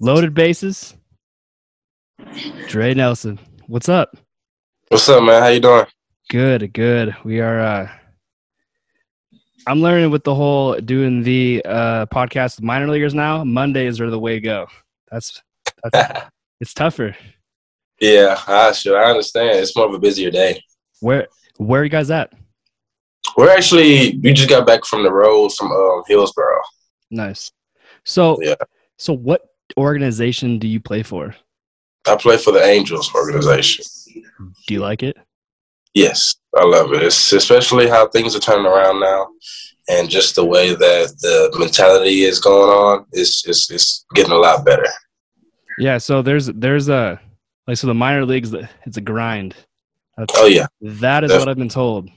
Loaded bases. Dre Nelson. What's up? What's up, man? How you doing? Good, good. We are uh I'm learning with the whole doing the uh podcast with minor leaguers now. Mondays are the way to go. That's that's it's tougher. Yeah, I sure I understand. It's more of a busier day. Where where are you guys at? We're actually we just got back from the road from um, Hillsboro. Nice. So Yeah. so what organization do you play for? I play for the Angels organization. Do you like it? Yes, I love it. It's especially how things are turning around now, and just the way that the mentality is going on. It's it's, it's getting a lot better. Yeah, so there's there's a like so the minor leagues it's a grind. That's, Oh yeah, that is Def- what I've been told.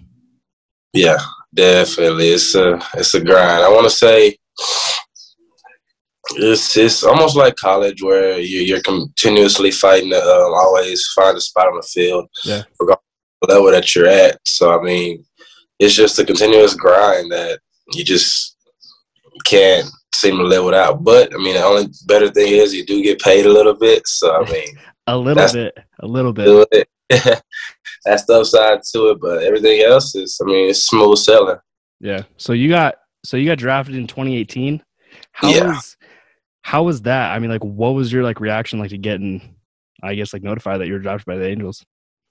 yeah, definitely. It's a it's a grind. I want to say it's it's almost like college where you, you're continuously fighting to um, always find a spot on the field, Yeah. regardless of the level that you're at. So I mean, it's just a continuous grind that you just can't seem to live without. But I mean, the only better thing is you do get paid a little bit. So I mean, A little bit, a little bit. That's the upside to it, but everything else is, I mean, it's smooth sailing. Yeah. So you got so you got drafted in 2018. How Yeah. was how was that? I mean, like, what was your like reaction like to getting, I guess, like notified that you were drafted by the Angels?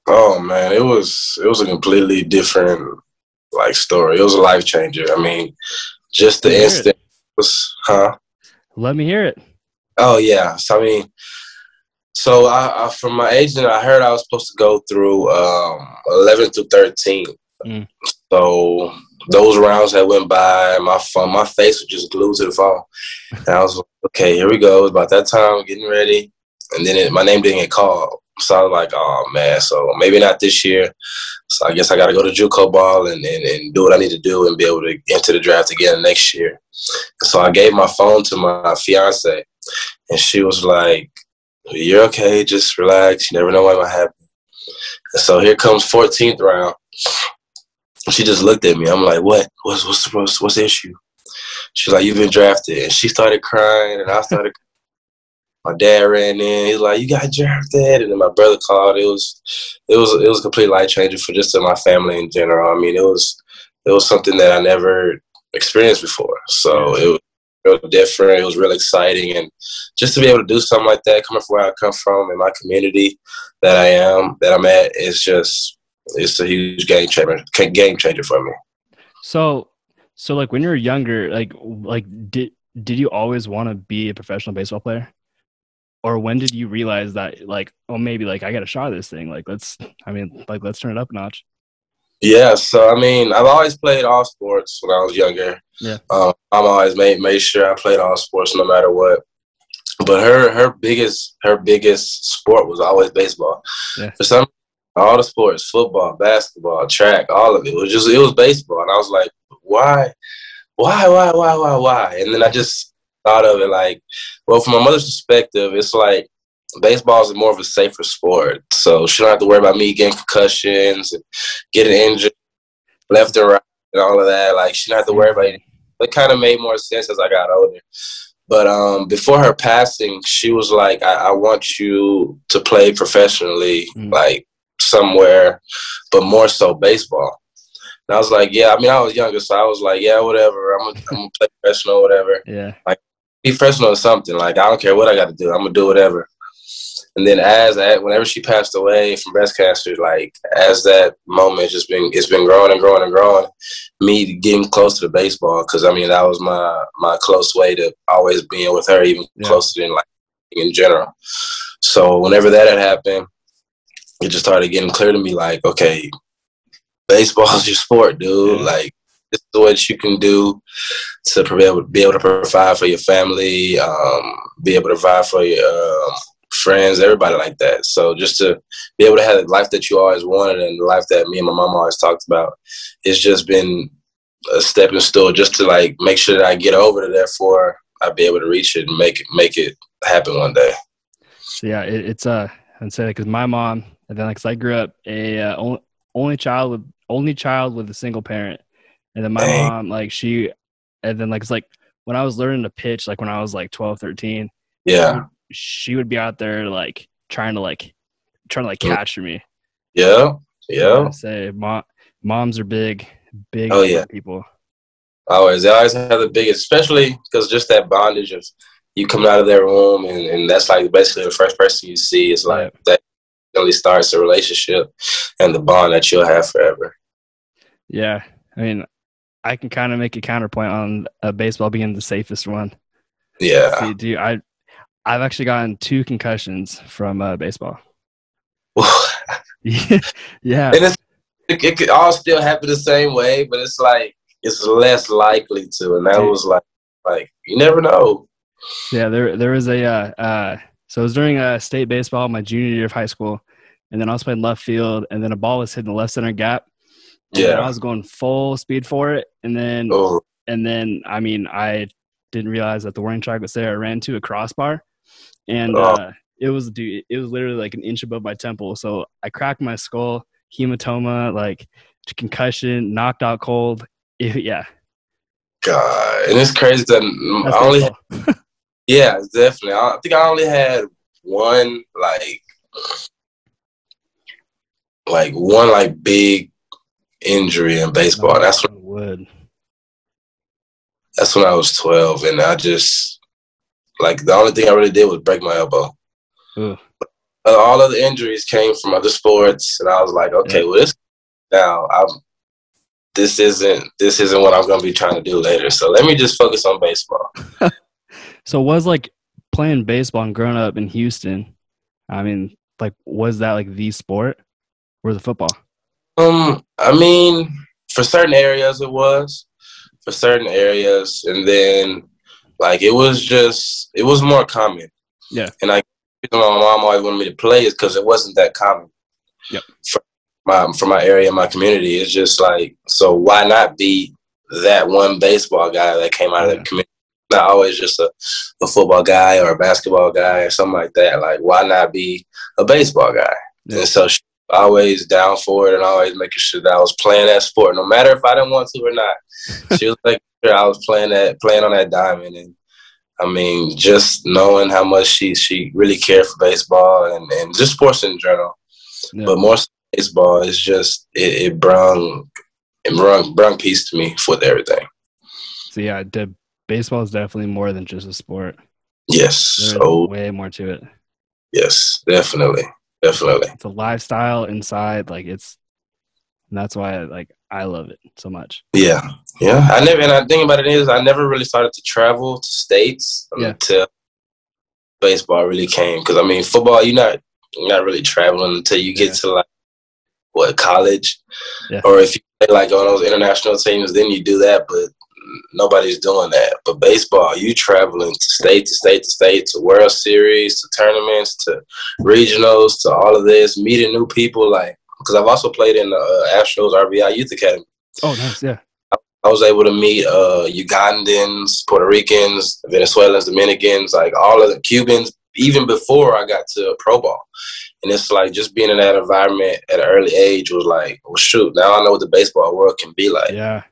Oh man, it was it was a completely different like story. It was a life changer. I mean, just the instant was, huh? Let me hear it. Oh yeah. So I mean, so I, I from my agent, I heard I was supposed to go through um, 11 through 13. Mm. So those rounds that went by, my phone, my face was just glued to the phone, and I was okay, here we go. It's about that time, getting ready, and then it, my name didn't get called. So I was like, oh man, so maybe not this year. So I guess I got to go to JUCO ball and, and, and do what I need to do and be able to enter the draft again next year. So I gave my phone to my fiance, and she was like, "You're okay. Just relax. You never know what might happen." And so here comes 14th round. She just looked at me. I'm like, "What? What's what's what's, what's the issue?" She's like, "You've been drafted." And she started crying, and I started. My dad ran in. He's like, "You got drafted," and then my brother called. It was, it was, it was a complete life changer for just my family in general. I mean, it was, it was something that I never experienced before. So it was real different. It was real exciting, and just to be able to do something like that, coming from where I come from in my community that I am, that I'm at, is just, it's a huge game changer. Game changer for me. So, so like when you were younger, like like did did you always want to be a professional baseball player? Or when did you realize that like oh maybe like I got a shot at this thing like let's I mean like let's turn it up a notch. Yeah, so I mean, I've always played all sports when I was younger. Yeah. um, I'm always made made sure I played all sports no matter what. But her her biggest her biggest sport was always baseball. Yeah. For some, all the sports, football, basketball, track, all of it was just it was baseball, and I was like, why, why, why, why, why, why? And then I just thought of it like, well, from my mother's perspective, it's like baseball is more of a safer sport, so she don't have to worry about me getting concussions and getting injured left and right and all of that. Like she don't have to worry about it. It kind of made more sense as I got older. But um, before her passing, she was like, I, I want you to play professionally, Mm. like somewhere, but more so baseball. And I was like, yeah, I mean, I was younger, so I was like, yeah, whatever. I'm going to play professional, whatever Yeah. Be professional or something. Like I don't care what I got to do. I'm gonna do whatever. And then as that, whenever she passed away from breast cancer, like as that moment just been, it's been growing and growing and growing. Me getting close to the baseball because I mean that was my my close way to always being with her, even Yeah. closer than like in general. So whenever that had happened, it just started getting clear to me like, okay, baseball is your sport, dude. Yeah. Like this is what you can do to be able, be able to provide for your family, um, be able to provide for your um friends, everybody like that. So just to be able to have the life that you always wanted and the life that me and my mom always talked about, it's just been a stepping stool just to like make sure that I get over to therefore I'll be able to reach it and make it make it happen one day. So yeah, it, it's uh, I'd say because my mom, and then like I grew up a uh, only child with only child with a single parent, and then my Dang. mom like she, and then like it's like when I was learning to pitch, like when I was like 12, 13, Yeah, she would be out there like trying to like trying to like catch capture me. yeah, yeah. Say mom, moms are big, big Oh, yeah. people. Always, they always have the biggest, especially because just that bondage of you coming out of their room, and, and that's like basically the first person you see is like that really starts a relationship and the bond that you'll have forever. Yeah, I mean, I can kind of make a counterpoint on uh, baseball being the safest one. Yeah. See, dude, I I've actually gotten two concussions from uh, baseball. yeah, and it's it, it could all still happen the same way, but it's like it's less likely to, and that Dude. was like like you never know. yeah. There there was a uh, uh, so it was during uh, state baseball my junior year of high school, and then I was playing left field, and then a ball was hitting the left center gap. Yeah. I was going full speed for it, and then Oh, and then I mean I didn't realize that the warning track was there. I ran to a crossbar, and Oh. uh, it was dude, it was literally like an inch above my temple. So I cracked my skull, hematoma, like concussion, knocked out cold. It- yeah, God, and it's crazy that that's I only baseball. yeah definitely. I think I only had one like like one like big injury in baseball. That's when, wood. that's when I was twelve, and I just like the only thing I really did was break my elbow. Ugh. All of the injuries came from other sports, and I was like, okay, Yeah. well, this now I'm this isn't this isn't what I'm going to be trying to do later. So let me just focus on baseball. So was like playing baseball and growing up in Houston. I mean, like, was that like the sport or the football? Um, I mean, for certain areas it was, for certain areas, and then like it was just it was more common. Yeah. and I, my mom always wanted me to play is because it wasn't that common. Yep. For my for my area, my community, it's just like so. Why not be that one baseball guy that came out of the community? Not always just a, a football guy or a basketball guy or something like that. Like, why not be a baseball guy? Yeah. And so she always down for it and always making sure that I was playing that sport, no matter if I didn't want to or not. she was making sure I was playing that, playing on that diamond. And I mean, just knowing how much she she really cared for baseball and, and just sports in general, Yeah. but more so baseball is just it, it brung it brung brung peace to me with everything. So yeah, the baseball is definitely more than just a sport. Yes, There's so way more to it. yes, definitely, definitely. It's a lifestyle inside. Like it's, and that's why like I love it so much. Yeah, yeah. I never, and the thing about it is, I never really started to travel to states Yeah. until baseball really came. Because I mean, football, you're not you're not really traveling until you get Yeah. to like what college, Yeah. or if you play like on those international teams, then you do that. But nobody's doing that. But baseball, you traveling to state to state to state to World Series to tournaments to regionals to all of this, meeting new people. Like, because I've also played in the uh, Astros RBI Youth Academy. Oh, nice. Yeah. I was able to meet uh, Ugandans, Puerto Ricans, Venezuelans, Dominicans, like all of the Cubans, even before I got to pro ball. And it's like just being in that environment at an early age was like, well, shoot, now I know what the baseball world can be like. Yeah.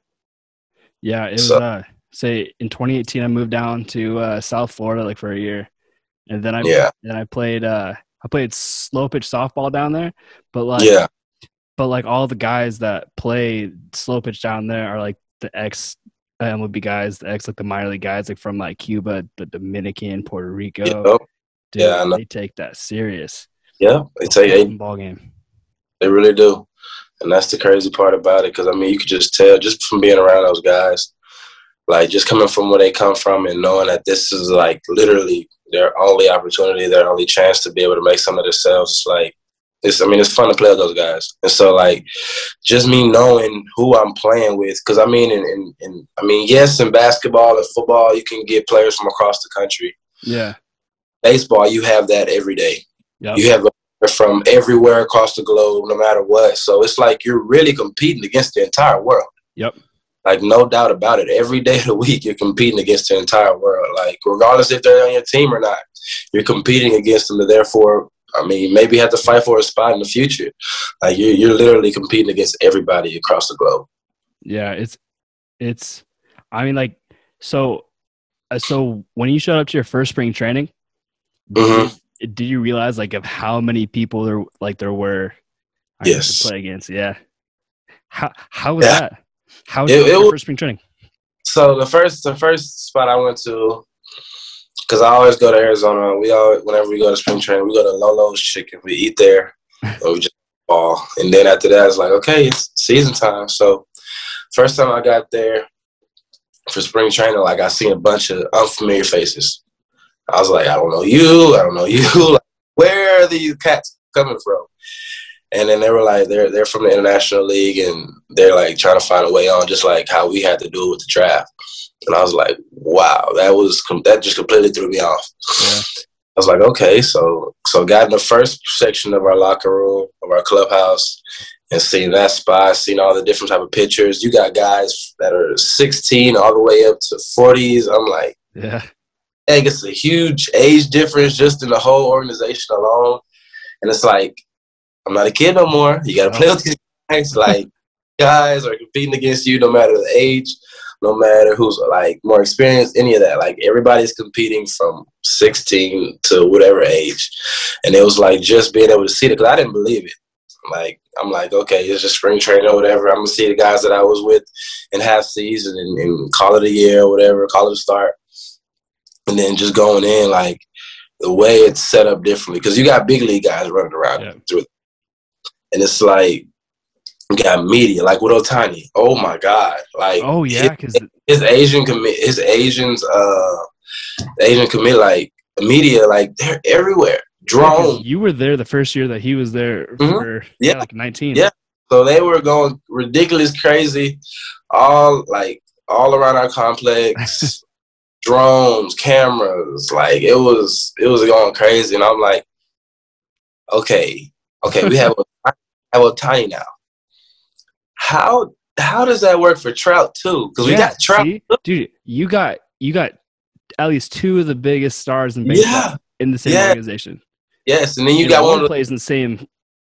Yeah. It was, So- uh, say in 2018, I moved down to uh, South Florida like for a year. And then I, Yeah, then I played, uh, I played slow pitch softball down there, but like, yeah, but like all the guys that play slow pitch down there are like the ex MLB guys, the ex like the minor league guys, like from like Cuba, the Dominican, Puerto Rico. yeah, Dude, yeah, they take that serious. yeah. They you, they, ball game. they really do. And that's the crazy part about it. Because, I mean, you could just tell just from being around those guys, like just coming from where they come from and knowing that this is like literally their only opportunity, their only chance to be able to make some of themselves. It's like, it's, I mean, it's fun to play with those guys. And so, like, just me knowing who I'm playing with, because I mean, in, in, in, I mean, yes, in basketball and football, you can get players from across the country. Yeah. Baseball, you have that every day. Yep. You have a from everywhere across the globe, no matter what. So it's like you're really competing against the entire world. Yep. Like no doubt about it. Every day of the week, you're competing against the entire world. Like regardless if they're on your team or not, you're competing against them. And therefore, I mean, maybe you have to fight for a spot in the future. Like you're, you're literally competing against everybody across the globe. Yeah, it's it's. I mean, like so. Uh, so when you showed up to your first spring training, Mhm. Did you realize like of how many people there like there were I guess, Yes. to play against? Yeah. How how was Yeah. that? How was It- it was- first spring training? So the first the first spot I went to, because I always go to Arizona. We always whenever we go to spring training, we go to Lolo's Chicken. We eat there, and we just ball. And then after that, it's like okay, it's season time. So first time I got there for spring training, like I seen a bunch of unfamiliar faces. I was like, I don't know you, I don't know you. Like, where are these cats coming from? And then they were like, they're they're from the international league, and they're like trying to find a way on, just like how we had to do it with the draft. And I was like, wow, that was com- that just completely threw me off. Yeah. I was like, okay, so so got in the first section of our locker room of our clubhouse and seeing that spot, seeing all the different type of pictures. You got guys that are 16 all the way up to 40s. I'm like, Yeah. Dang, it's a huge age difference just in the whole organization alone. And it's like, I'm not a kid no more. You got to play with these guys. Like, guys are competing against you no matter the age, no matter who's like more experienced, any of that. Like, everybody's competing from 16 to whatever age. And it was like just being able to see it because I didn't believe it. Like, I'm like, okay, it's just spring training or whatever. I'm going to see the guys that I was with in half season and, and call it a year or whatever, call it a start and then just going in like the way it's set up differently because you got big league guys running around Yeah. through it. and it's like you got media like with Ohtani. Oh my god! Like Oh yeah, because his Asian commit, his Asians, uh, Asian commit like media like they're everywhere. Drone. you were there the first year that he was there Mhm. for yeah. Yeah. like nineteen. Yeah. So they were going ridiculous crazy, all like all around our complex, drones, cameras, like it was it was going crazy, and I'm like, okay, okay, we have a have Ohtani now. How how does that work for Trout too? Because we Yeah, got Trout. see? dude. You got you got at least two of the biggest stars in baseball Yeah. in the same Yeah. organization. Yes, and then you And got one one, plays in the same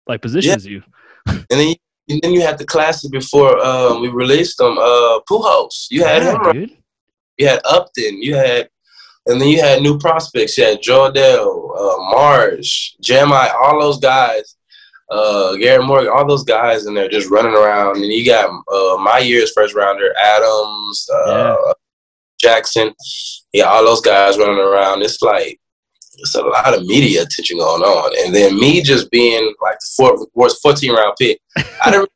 like position Yeah. as you. and then you, and then you had the classic before um, we released them. Uh, Pujols, you had him. Dude. You had Upton, you had, and then you had new prospects. You had Jo Adell, uh, Marsh, Jeremiah, all those guys, uh, Garrett Morgan, all those guys in there just running around. And you got uh, my year's first rounder, Adams, uh, Jackson, yeah, all those guys running around. It's like it's a lot of media attention going on, and then me just being like the four, was 14 round pick. I didn't.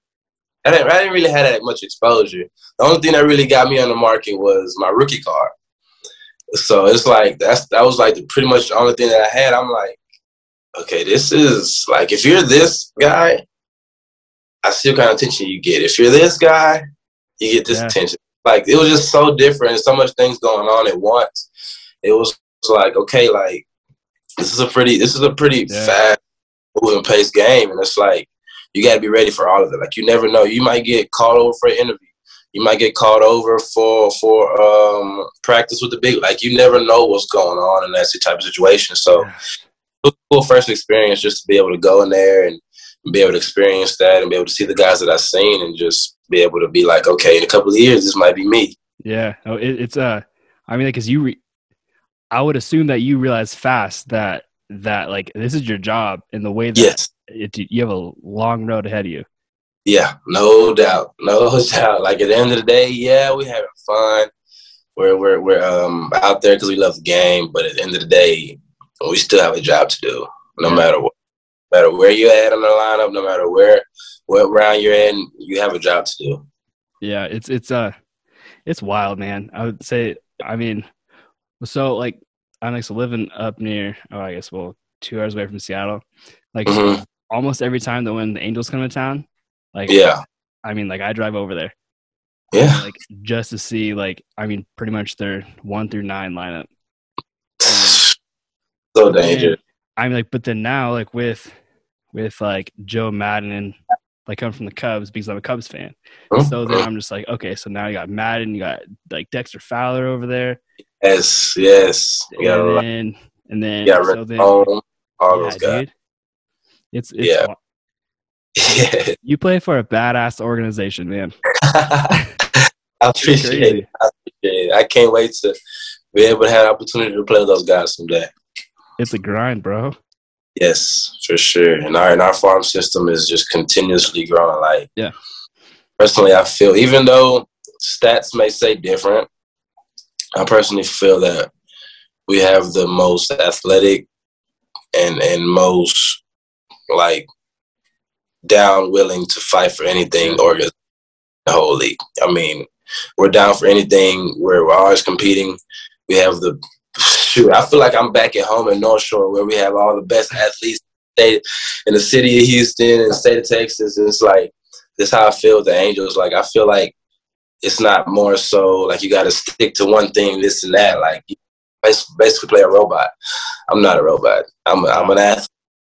I didn't, I didn't really have that much exposure. The only thing that really got me on the market was my rookie card. So it's like that's that was like the, pretty much the only thing that I had. I'm like, okay, this is like if you're this guy, I see what kind of attention you get. If you're this guy, you get this Yeah. attention. Like it was just so different. So much things going on at once. It was like okay, like this is a pretty this is a pretty Yeah. fast moving pace game, and it's like you got to be ready for all of it. Like you never know, you might get called over for an interview. You might get called over for for um, practice with the big. Like you never know what's going on in that type of situation. So, Yeah. it was a cool first experience just to be able to go in there and be able to experience that and be able to see the guys that I've seen and just be able to be like, okay, in a couple of years, this might be me. Yeah, no, it, it's uh, I mean, because you, re- I would assume that you realize fast that that like this is your job in the way that Yes. It, you have a long road ahead of you. Yeah, no doubt, no doubt. Like at the end of the day, yeah, we having fun. We're we're we're um out there because we love the game, but at the end of the day, we still have a job to do. No matter what, no matter where you're at on the lineup, no matter where what round you're in, you have a job to do. Yeah, it's it's uh, it's wild, man. I would say, I mean, so like I'm like living up near, oh, I guess well, two hours away from Seattle. Like Mhm. Almost every time that when the Angels come to town, like Yeah, I mean, like I drive over there, yeah. like just to see, like I mean, pretty much their one through nine lineup. so dangerous. I'm like, but then now, like with with like Joe Maddon and like coming from the Cubs because I'm a Cubs fan. Mhm. So then I'm just like, okay, so now you got Maddon, you got like Dexter Fowler over there, Yes, yes. And then and then got so then all yeah, those guys. dude. It's it's Yeah. Yeah. you play for a badass organization, man. I appreciate it. I appreciate it. I can't wait to be able to have the opportunity to play with those guys someday. It's a grind, bro. Yes, for sure. And our and our farm system is just continuously growing. Like, Yeah. Personally, I feel even though stats may say different, I personally feel that we have the most athletic and and most like down willing to fight for anything or the whole league. I mean, we're down for anything. We're, we're always competing. We have the shoot. I feel like I'm back at home in North Shore where we have all the best athletes in the city of Houston and state of Texas. It's like this how I feel the Angels. Like I feel like it's not more so like you got to stick to one thing, this and that. Like basically play a robot. I'm not a robot. I'm a, I'm an athlete.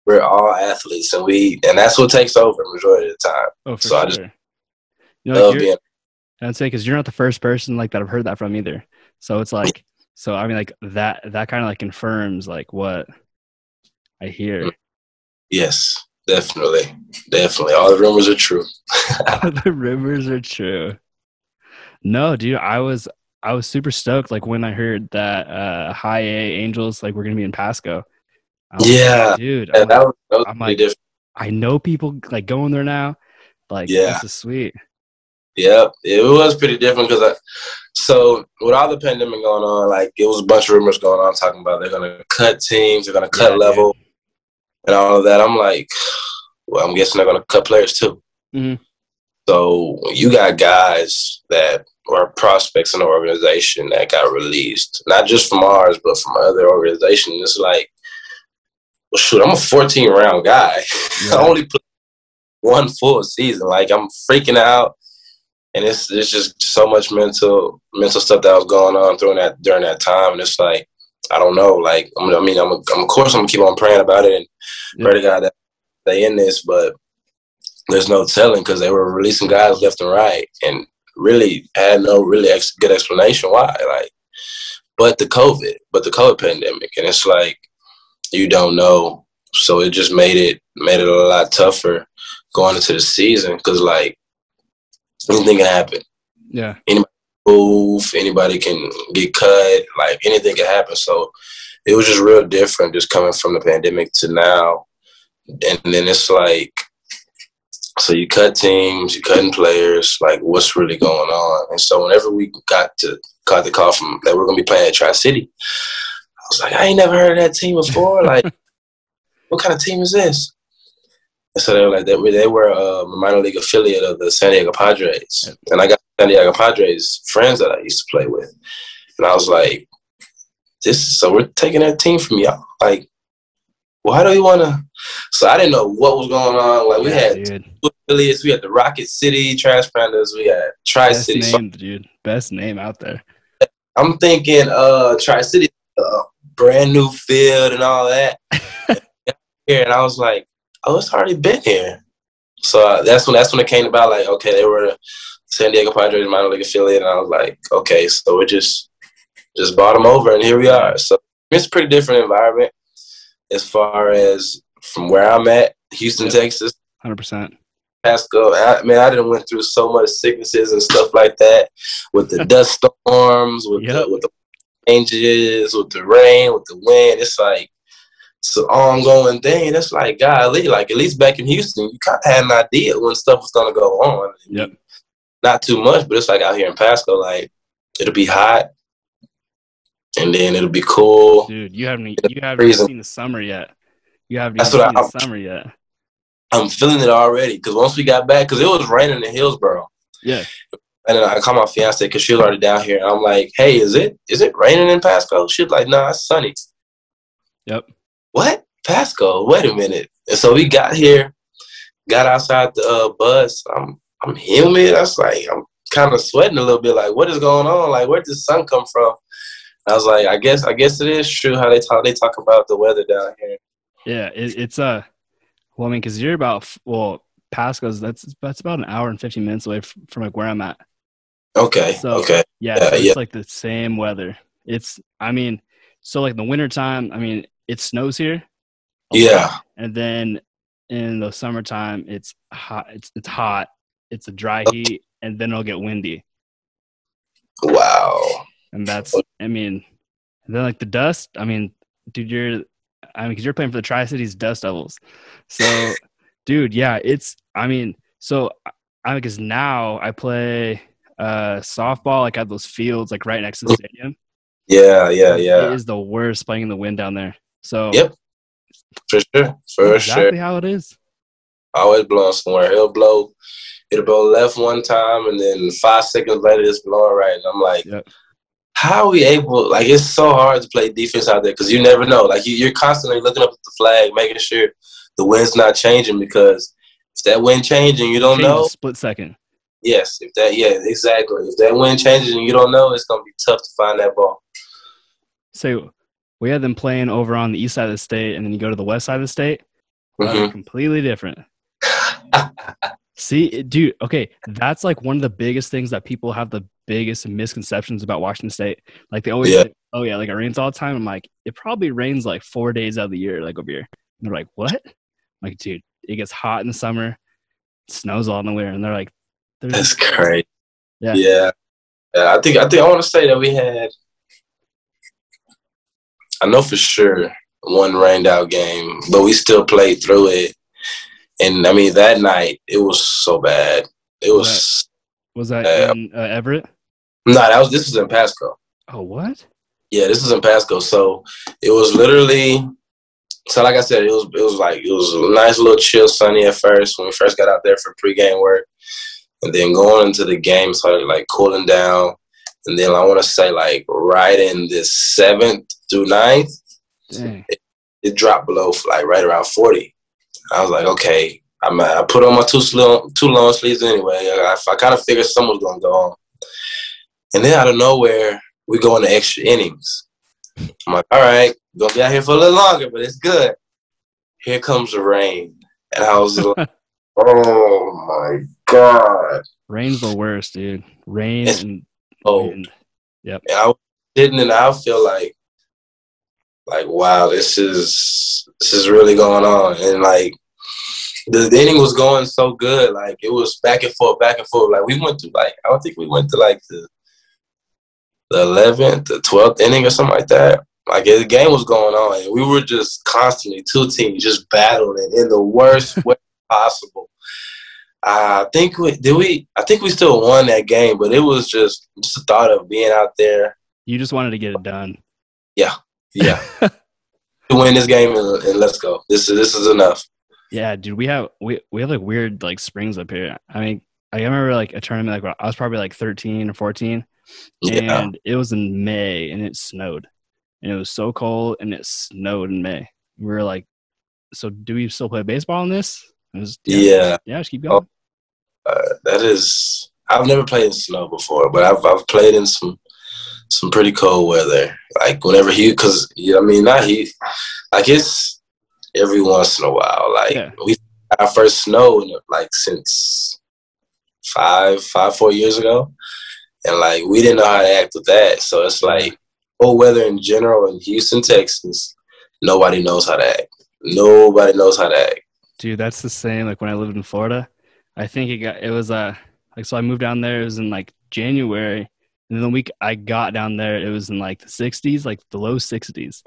We're all athletes, and we and that's what takes over majority of the time. Oh, for So I sure. just you know, Love being I'd say because you're not the first person like that I've heard that from either. So it's like, so I mean, like that that kind of like confirms like what I hear. yes, definitely, definitely. All the rumors are true. the rumors are true. No, dude, I was I was super stoked like when I heard that uh high A Angels like we're gonna be in Pasco. Was like, Yeah, dude. And I'm that like, was, that was I'm like- different. I know people like going there now. Like, Yeah. this is sweet. Yep, it was pretty different because I. So with all the pandemic going on, like it was a bunch of rumors going on talking about they're gonna cut teams, they're gonna cut Yeah, level, and all of that. I'm like, well, I'm guessing they're gonna cut players too. Mhm. So you got guys that were prospects in the organization that got released, not just from ours, but from other organizations. It's like, well, shoot, I'm a 14 round guy. Yeah. I only played one full season. Like I'm freaking out, and it's it's just so much mental mental stuff that was going on during that during that time. And it's like I don't know. Like I'm, I mean, I'm, I'm of course I'm gonna keep on praying about it and Yeah. pray to God that they in this, but there's no telling because they were releasing guys left and right, and really had no really ex- good explanation why. Like, but the COVID, but the COVID pandemic, and it's like you don't know. So it just made it made it a lot tougher going into the season because like anything can happen. Yeah. Move, anybody can get cut, like anything can happen. So it was just real different just coming from the pandemic to now. And then it's like so you cut teams, you cutting players, like what's really going on? And so whenever we got to got the call from that we're gonna be playing at Tri City, was like, I ain't never heard of that team before. Like, what kind of team is this? And so they were like, they were, they were uh, a minor league affiliate of the San Diego Padres. Yep. And I got San Diego Padres friends that I used to play with. And I was like, this is, so we're taking that team from y'all. Like, why do you want to? So I didn't know what was going on. Like, we Yeah, had dude. affiliates. We had the Rocket City Trash Pandas. We had Tri Best City. So dude. Best name out there. I'm thinking uh Tri City, uh, brand new field and all that. here, and I was like, oh, it's already been here. So uh, that's when that's when it came about. Like, okay, they were San Diego Padres minor league affiliate, and I was like, okay, so we just just bought them over, and here we are. So it's a pretty different environment as far as from where I'm at, Houston, Yeah. Texas. Hundred percent. Pasco. I mean, I didn't went through so much sicknesses and stuff like that with the dust storms, with Yep. the with the changes, with the rain, with the wind. It's like it's an ongoing thing. It's like golly, like at least back in Houston, you kind of had an idea when stuff was gonna go on. Yep. Not too much, but it's like out here in Pasco, like it'll be hot, and then it'll be cool. Dude, you haven't you haven't Freezing. seen the summer yet. You haven't That's what seen I- the summer yet. I'm feeling it already because once we got back, because it was raining in Hillsboro. Yeah. And then I called my fiance because she was already down here. And I'm like, hey, is it is it raining in Pasco? She's like, nah, it's sunny. Yep. What? Pasco? Wait a minute. And so we got here, got outside the uh, bus. I'm I'm humid. I was like, I'm kind of sweating a little bit. Like, what is going on? Like, where did the sun come from? I was like, I guess I guess it is true how they talk they talk about the weather down here. Yeah, it, it's uh, well, I mean, because you're about well, Pasco's. That's that's about an hour and fifteen minutes away from, from like where I'm at. Okay. So- okay. Yeah, Yeah, so it's yeah. like the same weather. It's I mean, so like the wintertime, I mean, it snows here. a lot, Yeah. And then in the summertime, it's hot. It's it's hot. It's a dry oh. heat, and then it'll get windy, Wow. and that's I mean, and then like the dust. I mean, dude, you're I mean, because you're playing for the Tri Cities Dust Devils, so dude, yeah, it's I mean, so I because now I play uh softball like at those fields like right next to the stadium. Yeah. Yeah. Yeah. is the worst playing in the wind down there. So Yep, For sure. For that's sure. exactly how it is. Always blowing somewhere. He'll blow. It'll blow left one time, and then five seconds later, it's blowing right. And I'm like, Yep. how are we able? Like, it's so hard to play defense out there because you never know. Like, you, you're constantly looking up at the flag, making sure the wind's not changing because if that wind changing, you don't Change know. split second. Yes, if that, yeah, exactly. If that wind changes and you don't know, it's gonna be tough to find that ball. So we had them playing over on the east side of the state, and then you go to the west side of the state. Mhm. Completely different. See, dude. Okay, that's like one of the biggest things that people have the biggest misconceptions about Washington State. Like they always Yeah. say, "Oh yeah, like it rains all the time." I'm like, it probably rains like four days out of the year, like over here. And they're like, "What?" I'm like, dude, it gets hot in the summer, snows all in the winter, and they're like, "There's That's crazy. Yeah. yeah. Yeah, I think I think I want to say that we had. I know for sure one rained out game, but we still played through it. And I mean that night it was so bad. It was Was that Uh, in uh, Everett? no, that was this was in Pasco. Oh, what? Yeah, this was in Pasco. So it was literally so like I said, it was it was like it was a nice little chill sunny at first when we first got out there for pregame work. And then going into the game started like cooling down. And then I wanna say like right in the seventh through ninth, Dang. it dropped below like right around forty. I was like, okay. I'm, I put on my two slow, two long sleeves anyway. I, I kind of figured someone was gonna go on. And then out of nowhere, we go into extra innings. I'm like, all right, gonna be out here for a little longer, but it's good. Here comes the rain, and I was like, oh my god! Rain's the worst, dude. Rain It's- and Oh, wind. and I was sitting and I feel like, like wow, this is this is really going on, and like the, the inning was going so good, like it was back and forth, back and forth. Like we went to like I don't think we went to like the the eleventh, the twelfth inning or something like that. Like the game was going on, and we were just constantly two teams just battling in the worst way possible. I think we did we. I think we still won that game, but it was just just the thought of being out there. You just wanted to get it done. Yeah, yeah. to win this game and, and let's go. This is this is enough. Yeah, dude, we have we we have like weird like springs up here. I mean, I remember like a tournament like I was probably like 13 or 14, Yeah, and it was in May and it snowed, and it was so cold and it snowed in May. We were like, so do we still play baseball in this? Was, yeah. yeah, just keep going. Uh, that is. I've never played in snow before, but I've I've played in some some pretty cold weather. Like whenever he, because you know, I mean not he, like it's every once in a while. Like Yeah. we our first snow in like since five five four years ago, and like we didn't know how to act with that. So it's like cold weather in general in Houston, Texas. Nobody knows how to act. Nobody knows how to act. Dude, that's the same. Like when I lived in Florida, I think it got it was uh like so I moved down there. It was in like January, and then the week I got down there, it was in like the 60s, like the low 60s,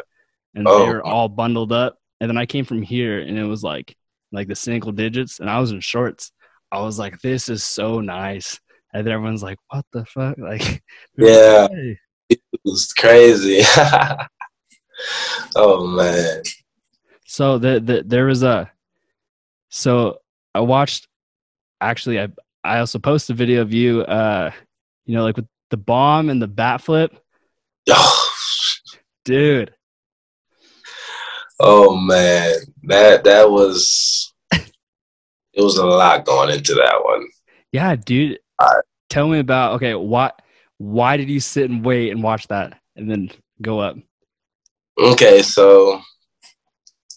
and Oh. they were all bundled up. And then I came from here, and it was like like the single digits, and I was in shorts. I was like, this is so nice. And then everyone's like, what the fuck? Like, Yeah. hey. It was crazy. oh man. So the, the there was a so I watched actually I I also posted a video of you uh you know like with the bomb and the bat flip. Oh, Dude. oh man. That that was it was a lot going into that one. Yeah, dude. Tell me about okay, why why did you sit and wait and watch that and then go up? Okay, so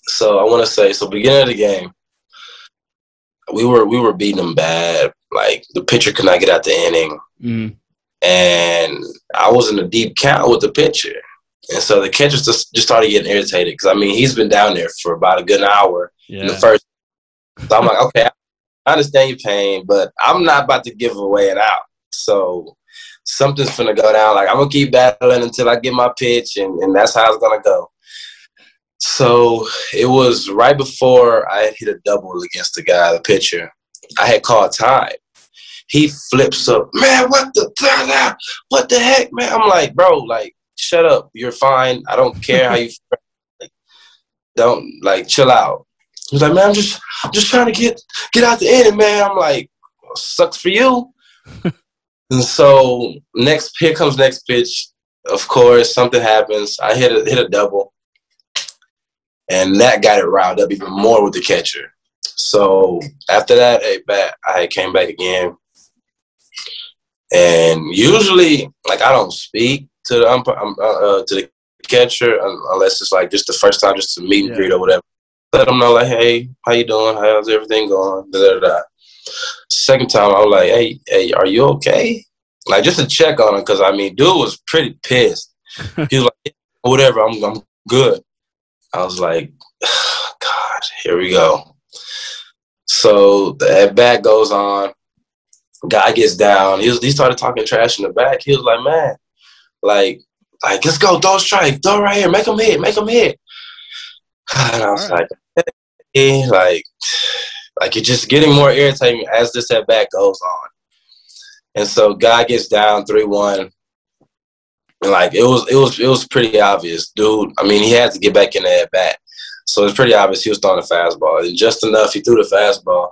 so I want to say so beginning of the game, we were we were beating them bad. Like the pitcher could not get out the inning, Mm. and I was in a deep count with the pitcher, and so the catcher just just started getting irritated because I mean he's been down there for about a good hour in the first. So I'm like, okay, I understand your pain, but I'm not about to give away an out. So something's gonna go down. Like I'm gonna keep battling until I get my pitch, and, and that's how it's gonna go. So it was right before I had hit a double against the guy, the pitcher. I had called time. He flips up, man. What the what the heck, man? I'm like, bro, like, shut up. You're fine. I don't care how you. Like, don't like chill out. He's like, man, I'm just, I'm just trying to get get out the inning, man. I'm like, sucks for you. and so next here comes next pitch. Of course, something happens. I hit a hit a double, and that got it riled up even more with the catcher. So after that, hey, back I came back again, and usually, like I don't speak to the umpire, um, uh, uh, to the catcher unless it's like just the first time, just to meet and Yeah. greet or whatever. Let them know like, hey, how you doing? How's everything going? Da, da, da. Second time, I was like, hey, hey, are you okay? Like just to check on him because I mean, dude was pretty pissed. He was like, whatever, I'm I'm good. I was like, God, here we go. So the at bat goes on. Guy gets down. He was, he started talking trash in the back. He was like, man, like, like let's go, throw a strike, throw right here, make him hit, make him hit. And I was Alright. like, hey, like, like it's just getting more irritating as this at bat goes on. And so guy gets down three one. Like it was it was it was pretty obvious, dude. I mean, he had to get back in the at bat. So it's pretty obvious he was throwing a fastball. And just enough he threw the fastball.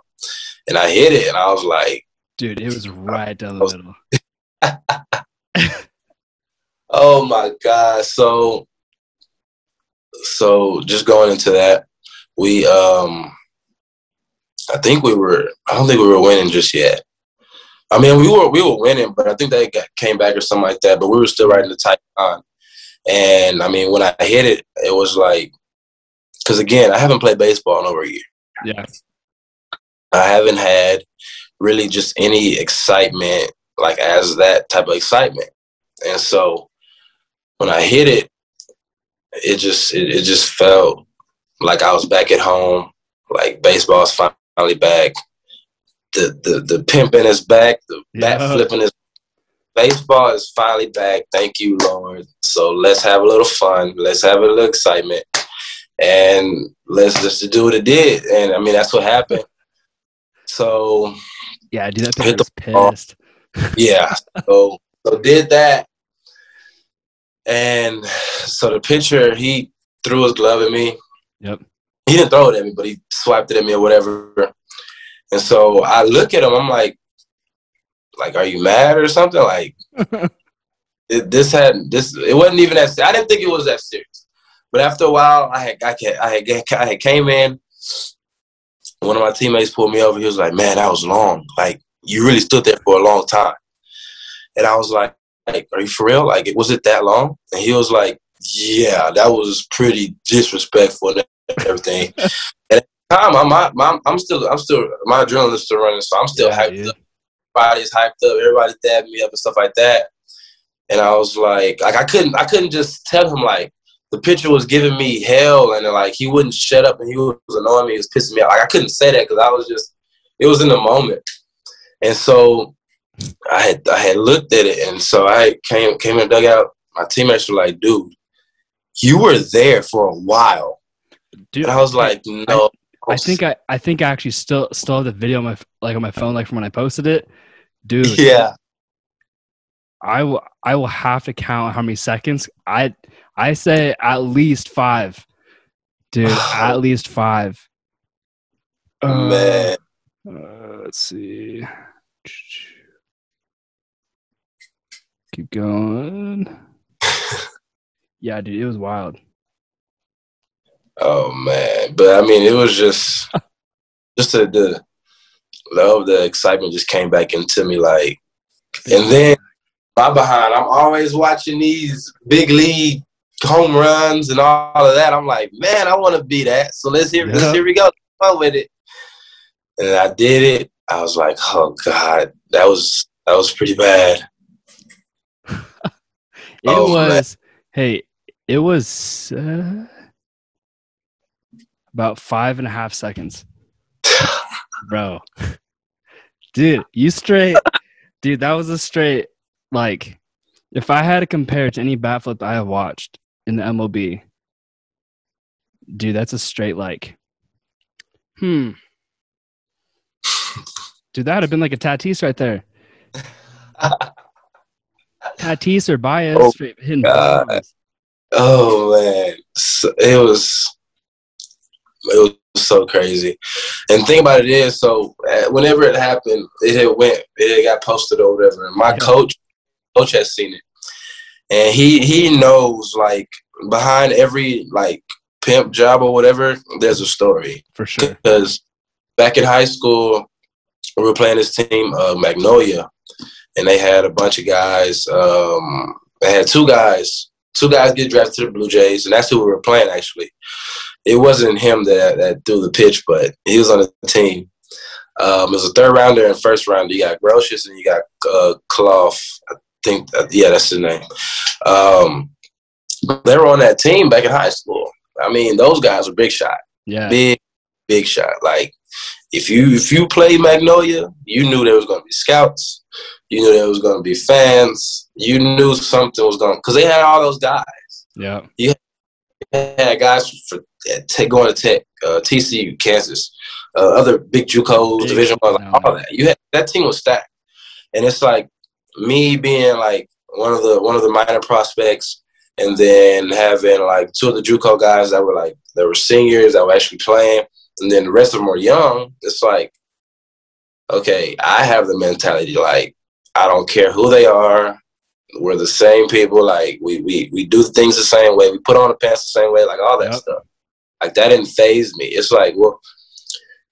And I hit it and I was like, Dude, it was right down the middle. oh my God. So so just going into that, we um I think we were I don't think we were winning just yet. I mean we were we were winning, but I think they got, came back or something like that. But we were still right in the tight on. And I mean when I hit it, it was like because again, I haven't played baseball in over a year. Yeah. I haven't had really just any excitement like as that type of excitement. And so when I hit it, it just it, it just felt like I was back at home. Like baseball's finally back. The the the pimping is back. The bat Yeah. flipping is baseball is finally back. Thank you, Lord. So let's have a little fun. Let's have a little excitement. And let's just do what it did. And I mean that's what happened. So Yeah, dude, that Hit the ball. pissed. yeah. So so did that. And so the pitcher, he threw his glove at me. Yep. He didn't throw it at me, but he swiped it at me or whatever. And so I look at him, I'm like, like, are you mad or something? Like it, this had this it wasn't even that I didn't think it was that serious. But after a while, I had I had, I had, I had came in. One of my teammates pulled me over. He was like, "Man, that was long. Like you really stood there for a long time." And I was like, "Like, are you for real? Like, was it that long?" And he was like, "Yeah, that was pretty disrespectful and everything." and time, I'm, I'm I'm still I'm still my adrenaline is still running, so I'm still Yeah, hyped dude. up. Everybody's hyped up. Everybody's dabbing me up and stuff like that. And I was like, like I couldn't I couldn't just tell him like the pitcher was giving me hell and like he wouldn't shut up and he was annoying me, he was pissing me off. Like I couldn't say that because I was just it was in the moment. And so I had I had looked at it and so I came came in the dugout. My teammates were like, dude, you were there for a while. Dude, And I was like, no. I think I, I think I actually still still have the video on my like on my phone like from when I posted it, dude. Yeah. I will I will have to count how many seconds. I I say at least five, dude. at least five. Uh, Man. uh, let's see. Keep going. yeah, dude, it was wild. Oh man. But I mean it was just just the, the love, the excitement just came back into me like and then my behind, I'm always watching these big league home runs and all of that. I'm like, man, I want to be that. So let's hear, Yeah. let's here we go, fun with it. and I did it. I was like, oh god, that was that was pretty bad. it oh, was. Man. Hey, it was uh, about five and a half seconds, bro. Dude, you straight, dude. That was a straight like. If I had to compare to any bat flip I have watched in the MLB, dude, that's a straight like. Hmm. Dude, that would have been like a Tatis right there. Tatis or Baez oh, hitting Oh man, so it was it was so crazy. And think about it is, so uh, whenever it happened, it had went, it got posted or whatever. And my yeah. coach, coach has seen it, and he he knows like behind every like pimp job or whatever, there's a story for sure. Because back in high school, we were playing this team, uh, Magnolia, and they had a bunch of guys. Um, they had two guys, two guys get drafted to the Blue Jays, and that's who we were playing actually. It wasn't him that, that threw the pitch, but he was on the team. Um, it was a third rounder and first rounder. You got Groshans and you got uh, Clough. I think, uh, yeah, that's his name. Um, they were on that team back in high school. I mean, those guys were big shot. Yeah. Big, big shot. Like if you if you played Magnolia, you knew there was gonna be scouts. You knew there was gonna be fans. You knew something was going because they had all those guys. Yeah. You had guys for uh, going to Tech, uh, TCU, Kansas, uh, other big JUCOs, Division like, all that. You had that team was stacked, and it's like me being like one of the one of the minor prospects and then having like two of the JUCO guys that were like that were seniors that were actually playing, and then the rest of them were young. It's like, okay, I have the mentality like I don't care who they are. We're the same people. Like we we we do things the same way. We put on the pants the same way. Like all that yep. stuff. Like that didn't phase me. It's like, well,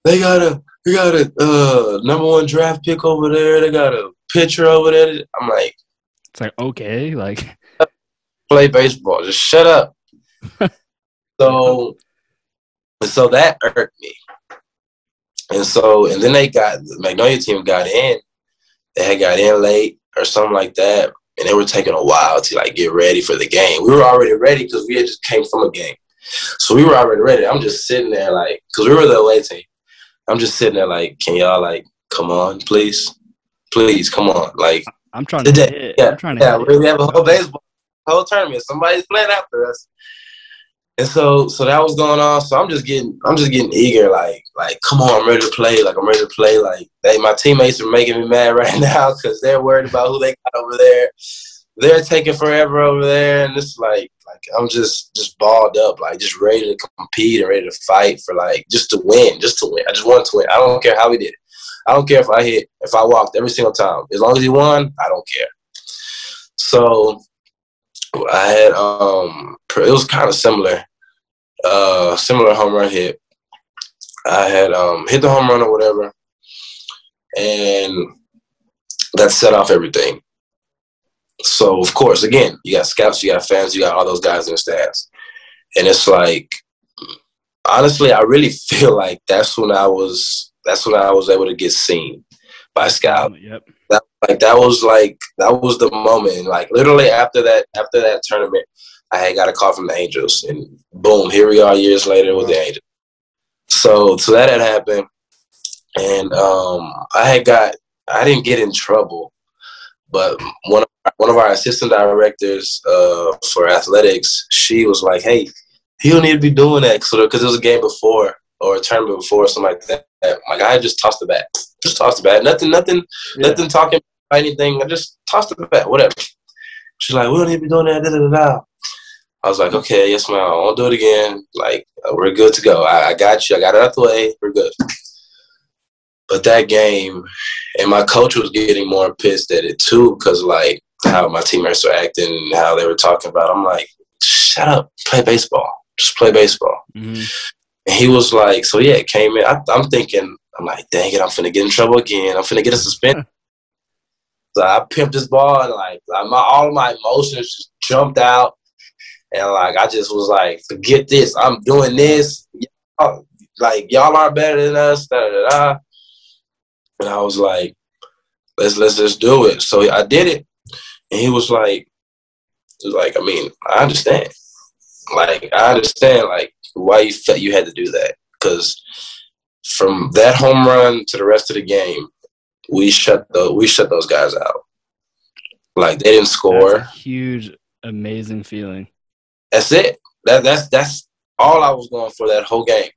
they got a they got a uh, number one draft pick over there. They got a pitcher over there. I'm like, it's like okay, like play baseball. Just shut up. so, so that hurt me. And so, and then they got the Magnolia team got in. They had got in late or something like that, and they were taking a while to like get ready for the game. We were already ready because we had just came from a game, so we were already ready. I'm just sitting there like, because we were the away team. I'm just sitting there like, can y'all like come on, please, please, come on, like. I'm trying to. Hit. Yeah, I'm trying to. Yeah, we have a whole baseball whole tournament. Somebody's playing after us. And so so that was going on. So I'm just getting I'm just getting eager, like like come on, I'm ready to play. Like I'm ready to play. Like they my teammates are making me mad right now because they're worried about who they got over there. They're taking forever over there, and it's like like I'm just just balled up, like just ready to compete and ready to fight for like just to win, just to win. I just want to win. I don't care how we did it. I don't care if I hit, if I walked every single time. As long as he won, I don't care. So I had um it was kind of similar, uh similar home run hit. I had um hit the home run or whatever, and that set off everything. So of course, again, you got scouts, you got fans, you got all those guys in the stands, and it's like honestly, I really feel like that's when I was that's when I was able to get seen by scout. Yep. That, like that was like that was the moment. Like literally after that after that tournament, I had got a call from the Angels, and boom, here we are years later with the Angels. So so that had happened, and um, I had got I didn't get in trouble, but one of one of our assistant directors uh, for athletics, she was like, "Hey, he don't need to be doing that," because it was a game before or a tournament before or something like that. Like I just tossed the bat, just tossed the bat. Nothing, nothing, yeah. nothing talking about anything. I just tossed the bat, whatever. She's like, we don't need to be doing that. Da, Da, da, da, I was like, okay, yes, ma'am. I won't do it again. Like, uh, we're good to go. I, I got you. I got it out the way. We're good. But that game, and my coach was getting more pissed at it too, because like how my teammates were acting, and how they were talking about. I'm like, shut up, play baseball. Just play baseball. Mm-hmm. And he was like, so yeah, it came in. I, am thinking, I'm like, dang it, I'm finna get in trouble again. I'm finna get a suspension. so I pimped this ball and like, like my, all of my emotions just jumped out. And like, I just was like, forget this. I'm doing this. Y'all, like, y'all are better than us. Da, da, da. and I was like, let's let's just do it. So I did it, and he was like, he was like, I mean, I understand. Like I understand like why you felt you had to do that because from that home run to the rest of the game, we shut the we shut those guys out. Like they didn't score. huge, amazing feeling. That's it. That that's that's all I was going for that whole game.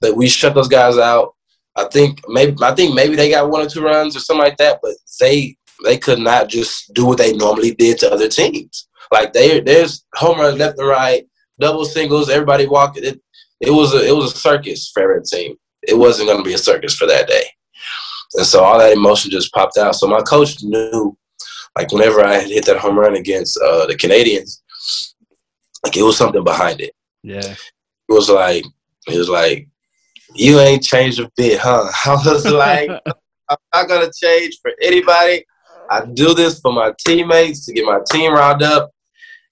That we shut those guys out. I think maybe I think maybe they got one or two runs or something like that, but they they could not just do what they normally did to other teams. Like they there's home runs left and right, double singles, everybody walking. It it was a it was a circus for every team. It wasn't going to be a circus for that day, and so all that emotion just popped out. So my coach knew, like whenever I hit that home run against uh, the Canadians, like it was something behind it. Yeah, it was like it was like you ain't changed a bit, huh? I was like, I'm not gonna change for anybody. I do this for my teammates to get my team riled up,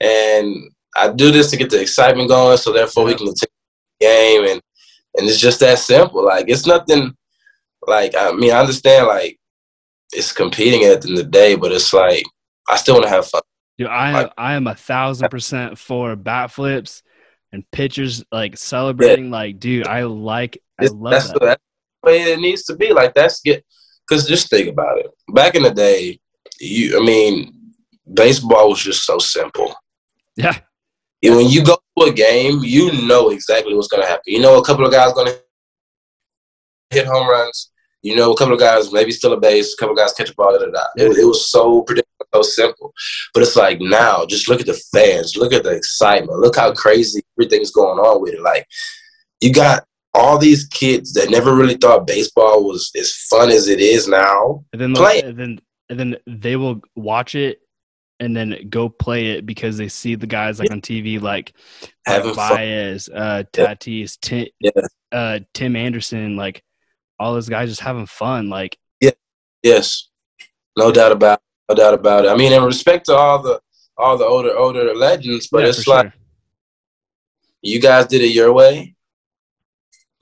and I do this to get the excitement going. So therefore, we can continue the game, and and it's just that simple. Like it's nothing. Like I mean, I understand like it's competing at the end of the day, but it's like I still want to have fun. Dude, I am I am a thousand percent for bat flips and pitchers like celebrating. Yeah. Like, dude, I like I love that's that. The, that's the way it needs to be. Like that's get because just think about it. Back in the day, you I mean, baseball was just so simple. Yeah. And when you go to a game, you know exactly what's going to happen. You know a couple of guys going to hit home runs. You know a couple of guys maybe steal a base, a couple of guys catch a ball. Da, da, da. It, it was so predictable, so simple. But it's like now, just look at the fans, look at the excitement, look how crazy everything's going on with it. Like you got all these kids that never really thought baseball was as fun as it is now. And then play and then and then they will watch it and then go play it because they see the guys like on TV like Javier Baez, uh, Tatis, Tim, yeah. uh, Tim Anderson, like all those guys just having fun. Like yeah, yes, no doubt about it. no doubt about it. I mean, in respect to all the all the older older legends, but yeah, it's like sure. you guys did it your way.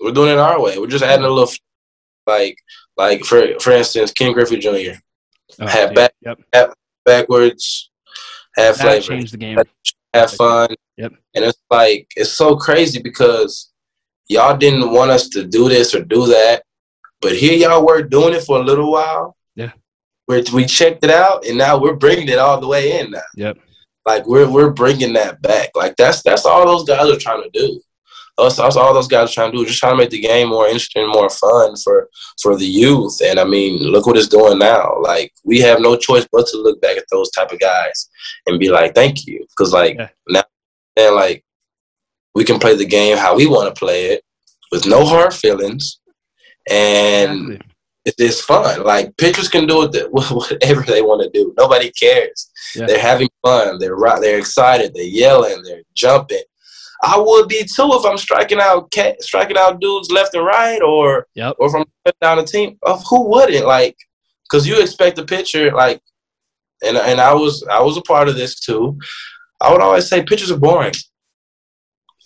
We're doing it our way. We're just adding a little like like for for instance, Ken Griffey Jr. Oh, had back yep. backwards, have flavor, change the game, have fun. Yep. And it's like it's so crazy because y'all didn't want us to do this or do that, but here y'all were doing it for a little while. Yeah. we we checked it out, and now we're bringing it all the way in now. Yep. Like we're we're bringing that back. Like that's that's all those guys are trying to do us, that's all those guys are trying to do, just trying to make the game more interesting, more fun for for the youth. And I mean, look what it's doing now. Like we have no choice but to look back at those type of guys and be like, thank you, because like yeah. now, and like we can play the game how we want to play it with no hard feelings, and exactly. it's fun. Like pitchers can do it whatever they want to do. Nobody cares. Yeah. They're having fun. They're they're excited. They're yelling. They're jumping I would be too if I'm striking out striking out dudes left and right, or yep. or if I'm down a team. Of who wouldn't like? Because you expect a pitcher like, and and I was I was a part of this too. I would always say pitchers are boring.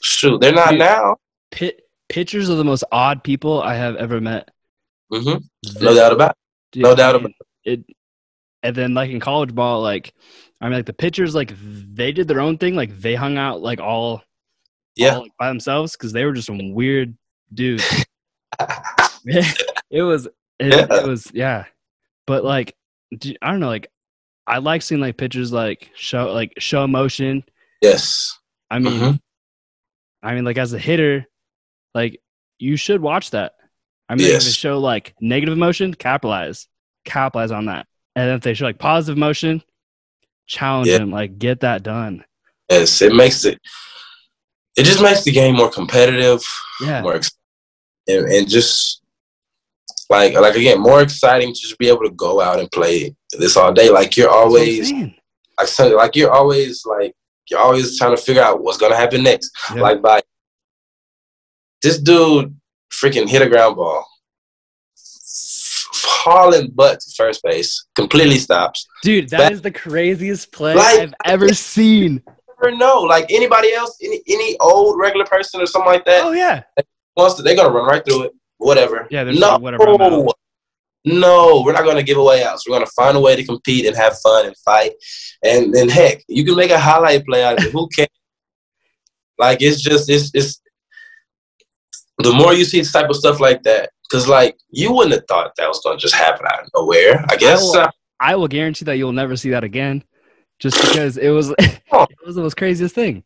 Shoot, they're not Dude, now. Pit, pitchers are the most odd people I have ever met. Mm-hmm. No doubt about it. no doubt about it. it. And then like in college ball, like I mean, like the pitchers, like they did their own thing. Like they hung out like all yeah, all, like, by themselves because they were just some weird dudes. it was, it, yeah. it was, yeah. But like, I don't know, like, I like seeing like pitchers like show like show emotion. Yes. I mean, mm-hmm. I mean, like as a hitter, like you should watch that. I mean, yes. if they show like negative emotion, capitalize, capitalize on that. And if they show like positive emotion, challenge yeah. them, like get that done. Yes, it makes it it just makes the game more competitive, yeah. more and, and just like like again more exciting to just be able to go out and play this all day. Like you're always like so, like you're always like you're always trying to figure out what's gonna happen next. Yeah. Like by this dude freaking hit a ground ball. Hauling butt to first base, completely stops. Dude, that Back, is the craziest play like, I've ever seen never know. Like anybody else, any any old regular person or something like that. Oh yeah. Wants to, they're gonna run right through it. Whatever. Yeah. There's no. Whatever. No, we're not going to give away outs. We're going to find a way to compete and have fun and fight. And then heck, you can make a highlight play out of it. Who cares? Like it's just it's it's the more you see this type of stuff like that, because like you wouldn't have thought that was going to just happen out of nowhere. I guess. I will, I will guarantee that you'll never see that again, just because it was it was the most craziest thing.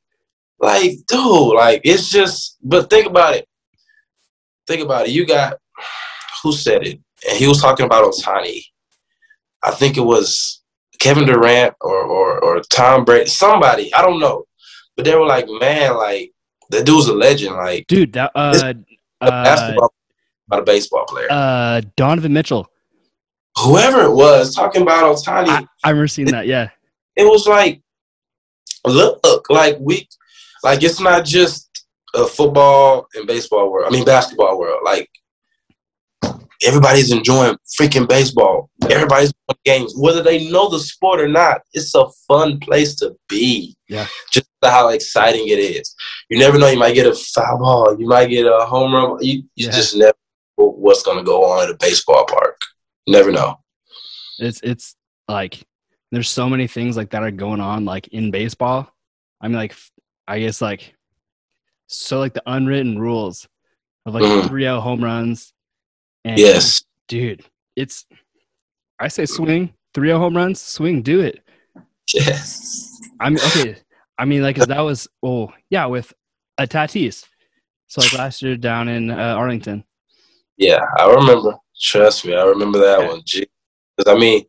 Like, dude, like it's just. But think about it. Think about it. You got who said it, and he was talking about Ohtani. I think it was Kevin Durant or or or Tom Brady, somebody I don't know, but they were like, man, like that dude's a legend, like dude. That uh, uh basketball, about a baseball player. Uh, Donovan Mitchell. Whoever it was talking about Ohtani. I, I remember seeing that. Yeah, it was like, look, like we, like it's not just a football and baseball world. I mean, basketball world. Like everybody's enjoying freaking baseball. Everybody's playing games, whether they know the sport or not. It's a fun place to be. Yeah, just how exciting it is. You never know. You might get a foul ball. You might get a home run. You, you yeah. just never know what's going to go on at a baseball park. You never know. It's it's like there's so many things like that are going on like in baseball. I mean, like I guess like so like the unwritten rules of like mm. three out home runs and yes, dude, it's I say swing three home runs, swing, do it. Yes. I mean, okay. I mean, like, that was oh yeah with a Tatis. So like last year down in uh, Arlington. Yeah, I remember. Trust me, I remember that okay. one. Because I mean,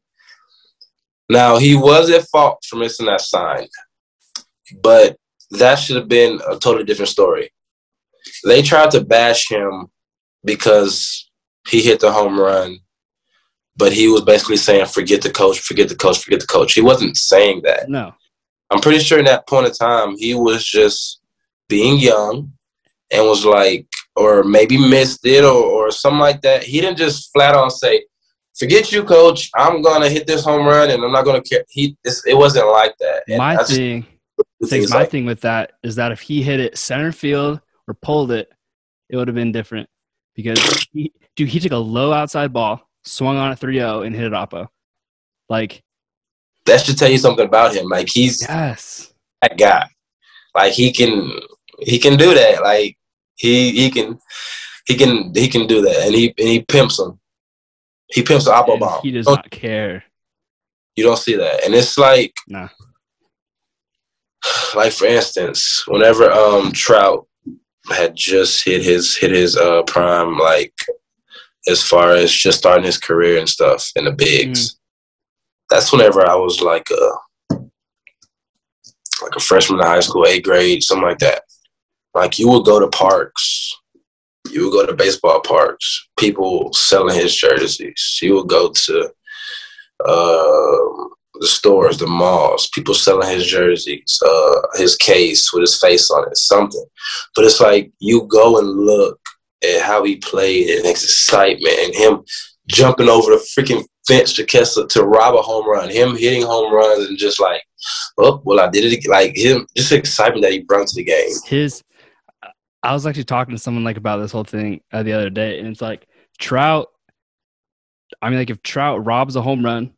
now he was at fault for missing that sign, but that should have been a totally different story. They tried to bash him because he hit the home run, but he was basically saying, forget the coach, forget the coach, forget the coach. He wasn't saying that. No. I'm pretty sure in that point of time, he was just being young and was like, or maybe missed it or, or something like that. He didn't just flat on say, forget you, coach. I'm going to hit this home run and I'm not going to care. He, it wasn't like that. And my thing, just, my like, thing with that is that if he hit it center field or pulled it, it would have been different because he, dude, he took a low outside ball, swung on a 3-0 and hit it oppo. Like that should tell you something about him. Like he's yes that guy. Like he can he can do that. Like he he can he can he can do that, and he and he pimps him. He pimps the oppo bomb. He does don't, not care. You don't see that, and it's like nah. Like for instance, whenever um Trout had just hit his hit his uh prime like as far as just starting his career and stuff in the bigs. Mm. That's whenever I was like a like a freshman in high school, eighth grade, something like that. Like you would go to parks, you would go to baseball parks, people selling his jerseys. You would go to uh, the stores, the malls, people selling his jerseys, uh, his case with his face on it, something. But it's like you go and look at how he played and his excitement and him jumping over the freaking fence to catch to rob a home run, him hitting home runs and just like, oh, well, I did it. Like him, just excitement that he brought to the game. His, I was actually talking to someone like about this whole thing uh, the other day, and it's like Trout. I mean, like if Trout robs a home run,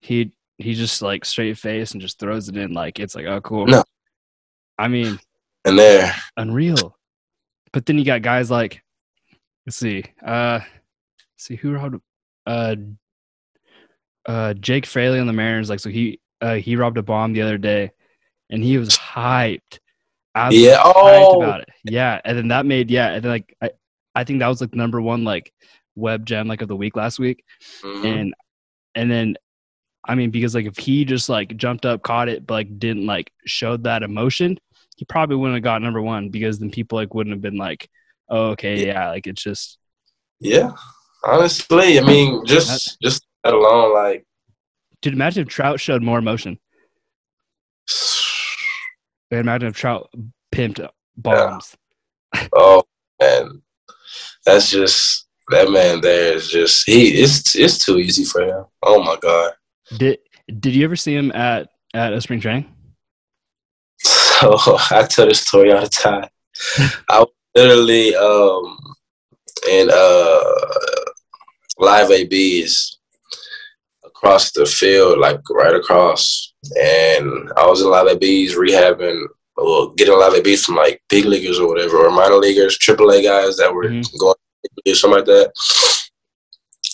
he he just like straight face and just throws it in like it's like oh cool. No, I mean, and there unreal. But then you got guys like, let's see, uh, see who robbed, uh, uh, Jake Fraley on the Mariners. Like so he uh he robbed a bomb the other day, and he was hyped. yeah, oh, about it. Yeah, and then that made yeah, and then like I I think that was like the number one like web gem like of the week last week, mm-hmm. and and then I mean, because like if he just like jumped up, caught it, but like didn't like showed that emotion, he probably wouldn't have got number one because then people like wouldn't have been like, oh, okay, yeah, like it's just. Yeah, honestly, I mean, just that, just that alone, like. Dude, imagine if Trout showed more emotion. imagine if Trout pimped bombs. Yeah. Oh man, that's just that man. There is just he. It's it's too easy for him. Oh my god. Did Did you ever see him at at a spring training? So oh, I tell this story all the time. I was literally um in uh live AB is across the field, like right across. And I was in live ABs rehabbing, or getting live ABs from like big leaguers or whatever, or minor leaguers, AAA guys that were Mhm. going or something like that.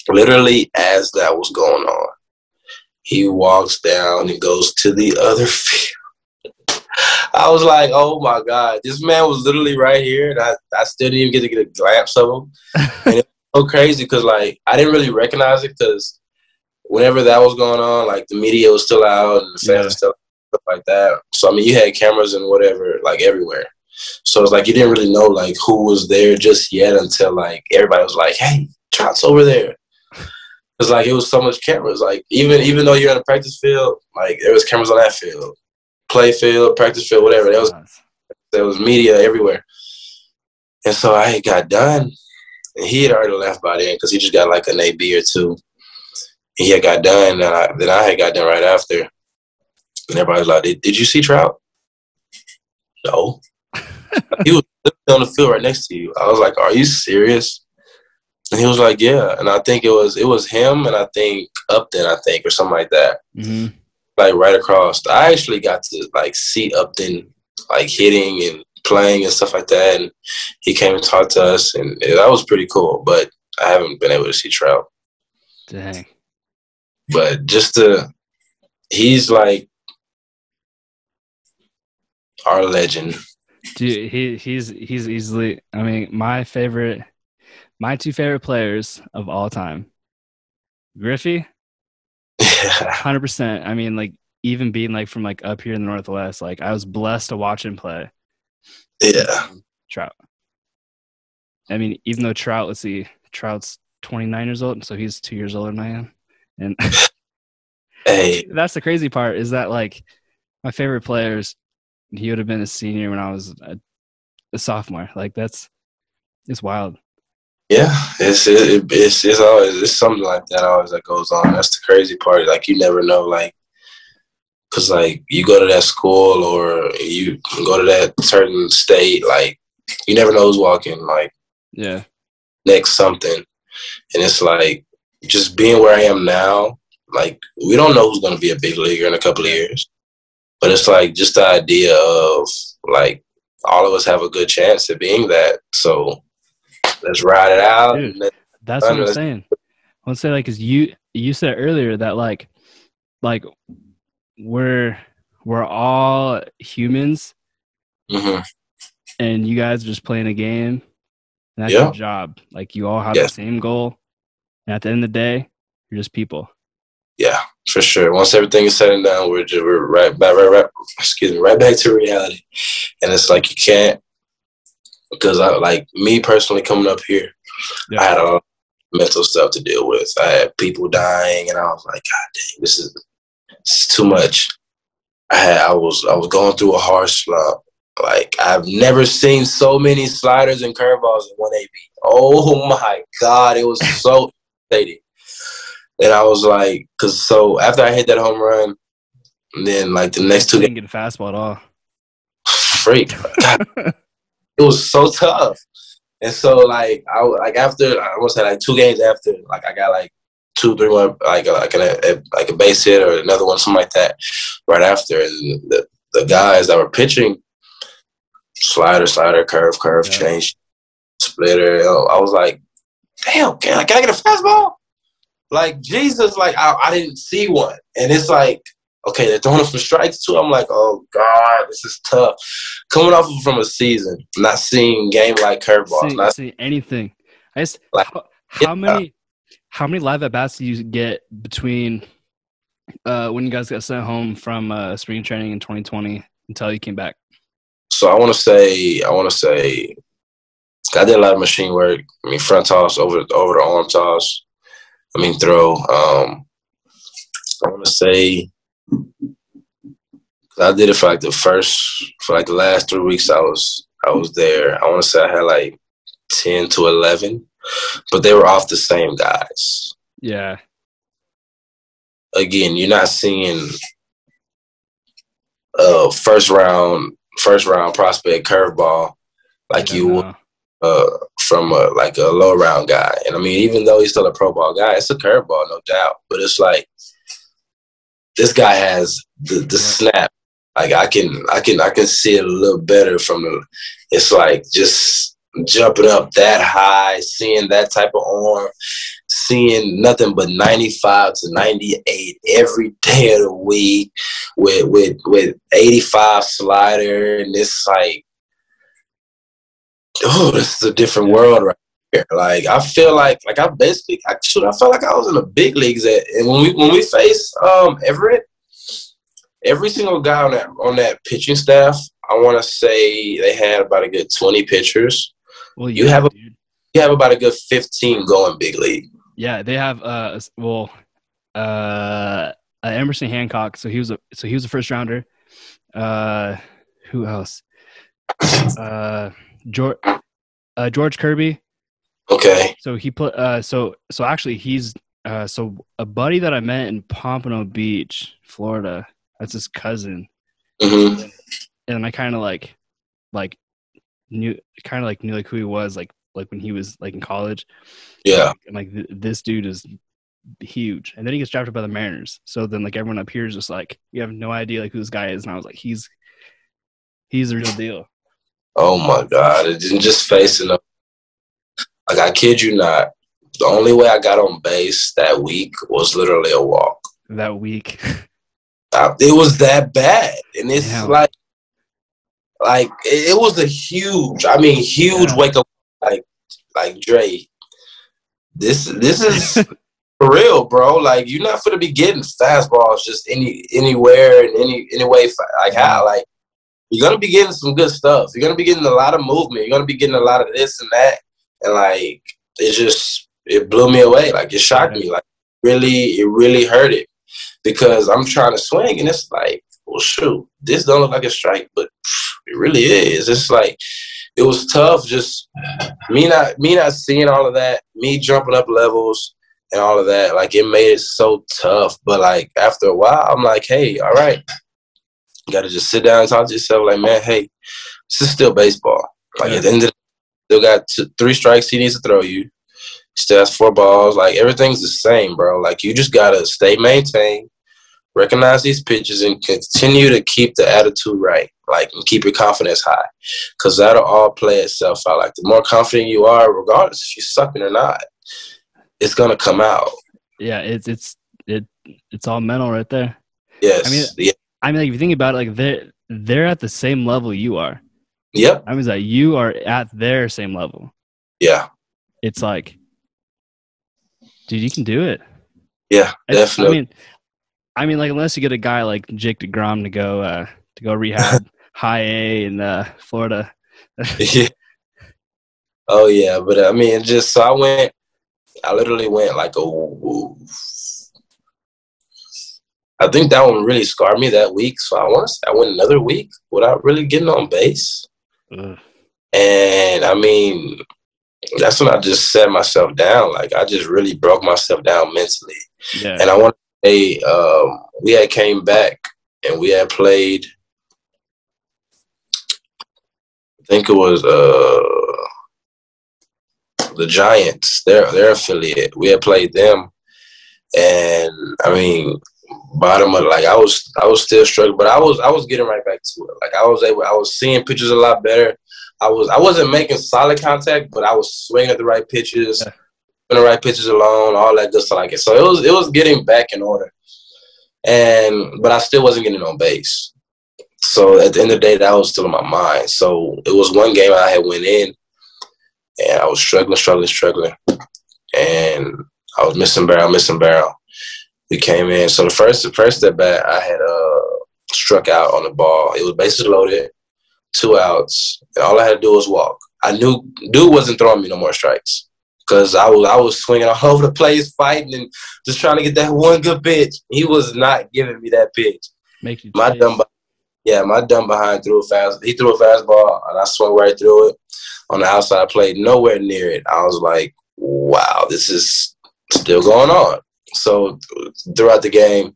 Literally, as that was going on, he walks down and goes to the other field. I was like, oh my God, this man was literally right here, and I, I still didn't even get to get a glimpse of him. And it was so crazy because, like, I didn't really recognize it because whenever that was going on, like, the media was still out and the fans Yeah. still stuff like that. So, I mean, you had cameras and whatever, like, everywhere. So it's like you didn't really know, like, who was there just yet until, like, everybody was like, hey, Trout's over there. It's like it was so much cameras. Like even even though you're in a practice field, like there was cameras on that field, play field, practice field, whatever. There was there was media everywhere. And so I got done, and he had already left by then because he just got like an AB or two. He had got done, and I, then I had got done right after. And everybody was like, "Did, did you see Trout?" No. he was on the field right next to you. I was like, "Are you serious?" And he was like, "Yeah." And I think it was it was him, and I think Upton, I think, or something like that hmm like right across. I actually got to like see Upton like hitting and playing and stuff like that, and he came and talked to us, and that was pretty cool. But I haven't been able to see Trout. Dang. But just to, he's like our legend. Dude, he he's he's easily. I mean, my favorite, my two favorite players of all time, Griffey, hundred percent. I mean, like even being like from like up here in the Northwest, like I was blessed to watch him play. yeah, um, Trout. I mean, even though Trout, let's see, Trout's 29 years old, so he's two years older than I am. And hey, that's the crazy part is that like my favorite players, he would have been a senior when I was a, a sophomore. Like that's it's wild. Yeah, it's it, it's it's always it's something like that always that goes on. That's the crazy part. Like you never know, like. Cause like you go to that school or you go to that certain state, like you never know who's walking. Like Yeah. next something. And it's like just being where I am now, like we don't know who's gonna be a big leaguer in a couple of years. But it's like just the idea of like all of us have a good chance at being that. So let's ride it out. Dude. That's what I'm saying. I want to say like, cause you you said earlier that like, like we're we're all humans, Mhm. and you guys are just playing a game. And that's Yeah. your job. Like you all have Yes. the same goal, and at the end of the day, you're just people. Yeah, for sure. Once everything is said and done, we're just, we're right back, right, right, excuse me, right back to reality. And it's like you can't because I like me personally coming up here, Yeah. I had a lot of mental stuff to deal with. I had people dying, and I was like, God dang, this is, this is too much. I had I was I was going through a hard slump. Like I've never seen so many sliders and curveballs in one AB. Oh my God, it was so irritating. And I was like, cause so after I hit that home run, and then like the next two didn't get a fastball at all. freak, it was so tough. And so like I like after I almost had like two games after like I got like two three one like uh, a, like a, a like a base hit or another one something like that right after and the the guys that were pitching slider slider curve curve Yeah. change splitter I was like damn can I, can I get a fastball like Jesus like I, I didn't see one and it's like okay they're throwing it for strikes too I'm like oh god this is tough coming off of from a season not seeing game like curveballs see, not seeing anything. I just Like, how, how yeah. many how many live at bats do you get between uh, when you guys got sent home from uh, spring training in 2020 until you came back? So I want to say, I want to say, I did a lot of machine work. I mean, front toss over over the arm toss. I mean, throw. Um, I want to say, I did it for like the first, for like the last three weeks. I was I was there. I want to say I had like ten to eleven, but they were off the same guys. Yeah, Again, you're not seeing uh first round first round prospect curveball like you would uh, from a, like a low round guy. And I mean, even though he's still a pro ball guy, it's a curveball, no doubt. But it's like this guy has the, the snap. Like I can I can I can see it a little better from the. It's like just jumping up that high, seeing that type of arm, seeing nothing but 95 to 98 every day of the week with with with 85 slider and it's like oh, this is a different world right. Like I feel like like I basically I should I felt like I was in the big leagues at and when we when we faced um Everett, every single guy on that on that pitching staff, I wanna say they had about a good twenty pitchers. Well you have a dude. you have about a good fifteen going big league. Yeah, they have uh well uh, uh Emerson Hancock, so he was a so he was a first rounder. Uh who else? Uh George uh, George Kirby. Okay. So he put uh so so actually he's uh so a buddy that I met in Pompano Beach, Florida. That's his cousin. Mm-hmm. And I kind of like like knew kind of like knew like who he was like like when he was like in college. Yeah. And like th- this dude is huge. And then he gets drafted by the Mariners. So then like everyone up here is just like you have no idea like who this guy is and I was like he's he's the real deal. Oh my God. It didn't just facing up. Like, I kid you not. The only way I got on base that week was literally a walk. That week. I, it was that bad. And it's Damn. like, like, it, it, was a huge, I mean, huge yeah. wake up. Like, like, Dre, this, this is. for real, bro. Like you're not gonna be getting fastballs just any anywhere and any any way. Like how? Mm-hmm. Like you're gonna be getting some good stuff. You're gonna be getting a lot of movement. You're gonna be getting a lot of this and that. And like it just it blew me away. Like it shocked me. Like really, it really hurt it because I'm trying to swing and it's like, well, shoot, this don't look like a strike, but it really is. It's like it was tough. Just me not me not seeing all of that, me jumping up levels and all of that. Like it made it so tough. But like after a while, I'm like, hey, all right, you got to just sit down and talk to yourself. Like, man, hey, this is still baseball. Like at the end of the still got two, three strikes he needs to throw you. Still has four balls. Like everything's the same, bro. Like you just gotta stay maintained, recognize these pitches, and continue to keep the attitude right. Like and keep your confidence high, because that'll all play itself out. Like the more confident you are, regardless if you're sucking or not, it's gonna come out. Yeah, it's it's it it's all mental right there. Yes. I mean, yeah. I mean, like if you think about it, like they're they're at the same level you are. Yep. I mean, that you are at their same level. Yeah. It's like, dude, you can do it. Yeah, definitely. I mean, I mean, like unless you get a guy like Jake Degrom to go uh, to go rehab high A in uh, Florida. yeah. Oh yeah, but I mean, just so I went. I literally went like a I think that one really scarred me that week. So I want to say I went another week without really getting on base. Mm. And I mean, that's when I just set myself down. Like I just really broke myself down mentally. Yeah. And I want to say um, we had came back and we had played. I think it was uh, the Giants, their their affiliate. We had played them, and I mean, bottom of like I was I was still struggling, but I was I was getting right back to it. Like I was able I was seeing pitches a lot better. I was I wasn't making solid contact, but I was swinging at the right pitches, yeah. the right pitches alone, all that good stuff like it. So it was it was getting back in order. And but I still wasn't getting on base. So at the end of the day, that was still in my mind. So it was one game I had went in, and I was struggling, struggling, struggling, and I was missing barrel, missing barrel we came in. So the first the first at bat, I had uh, struck out on the ball. It was bases loaded, two outs. And all I had to do was walk. I knew dude wasn't throwing me no more strikes because I was I was swinging all over the place, fighting and just trying to get that one good pitch. He was not giving me that pitch. Make you my dumb, yeah, my dumb behind threw a fast. He threw a fastball and I swung right through it on the outside plate, nowhere near it. I was like, wow, this is still going on. So throughout the game,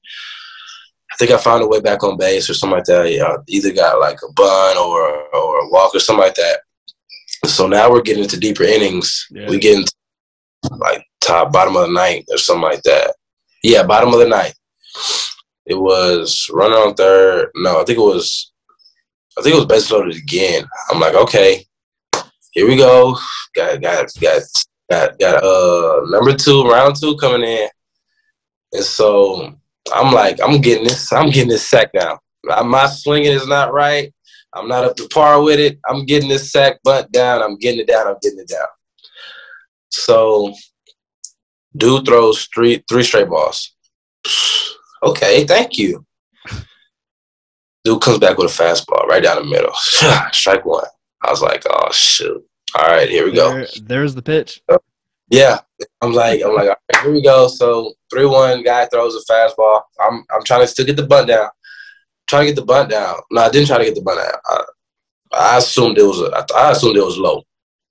I think I found a way back on base or something like that. Yeah, either got like a bun or or a walk or something like that. So now we're getting into deeper innings. Yeah. We get into like top bottom of the ninth or something like that. Yeah, bottom of the ninth. It was runner on third. No, I think it was. I think it was base loaded again. I'm like, okay, here we go. Got got got got got uh number two round two coming in, and so I'm like, I'm getting this. I'm getting this sack now. My swinging is not right. I'm not up to par with it. I'm getting this sack bunt down. I'm getting it down. I'm getting it down. So, dude throws three three straight balls. Okay, thank you. Dude comes back with a fastball right down the middle. Strike one. I was like, oh shoot. All right, here we go. There, there's the pitch. Yeah, I'm like, I'm like, all right, here we go. So three one guy throws a fastball. I'm I'm trying to still get the bunt down. Trying to get the bunt down. No, I didn't try to get the bunt down. I, I assumed it was a, I assumed it was low.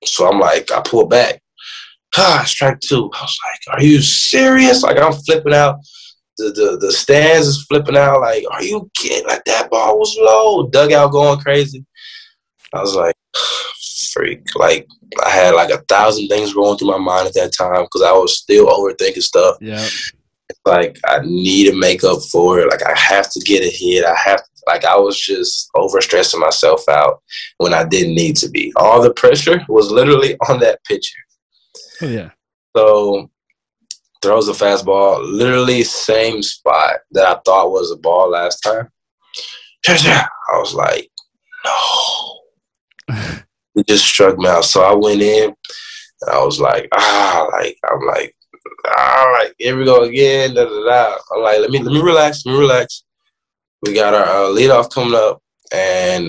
So I'm like, I pull back. Ah, strike two. I was like, are you serious? Like I'm flipping out. The, the the stands is flipping out. Like, are you kidding? Like that ball was low. Dugout going crazy. I was like, freak. Like I had like a thousand things going through my mind at that time because I was still overthinking stuff. Yeah. It's like I need to make up for it. Like I have to get a hit. I have to, like I was just over stressing myself out when I didn't need to be. All the pressure was literally on that pitcher. Oh yeah. So throws a fastball, literally same spot that I thought was a ball last time. I was like, no. it just struck me out. So I went in and I was like, ah, like I'm like, ah, like here we go again. Da, da, da. I'm like, let me let me relax, let me relax. We got our uh, leadoff coming up, and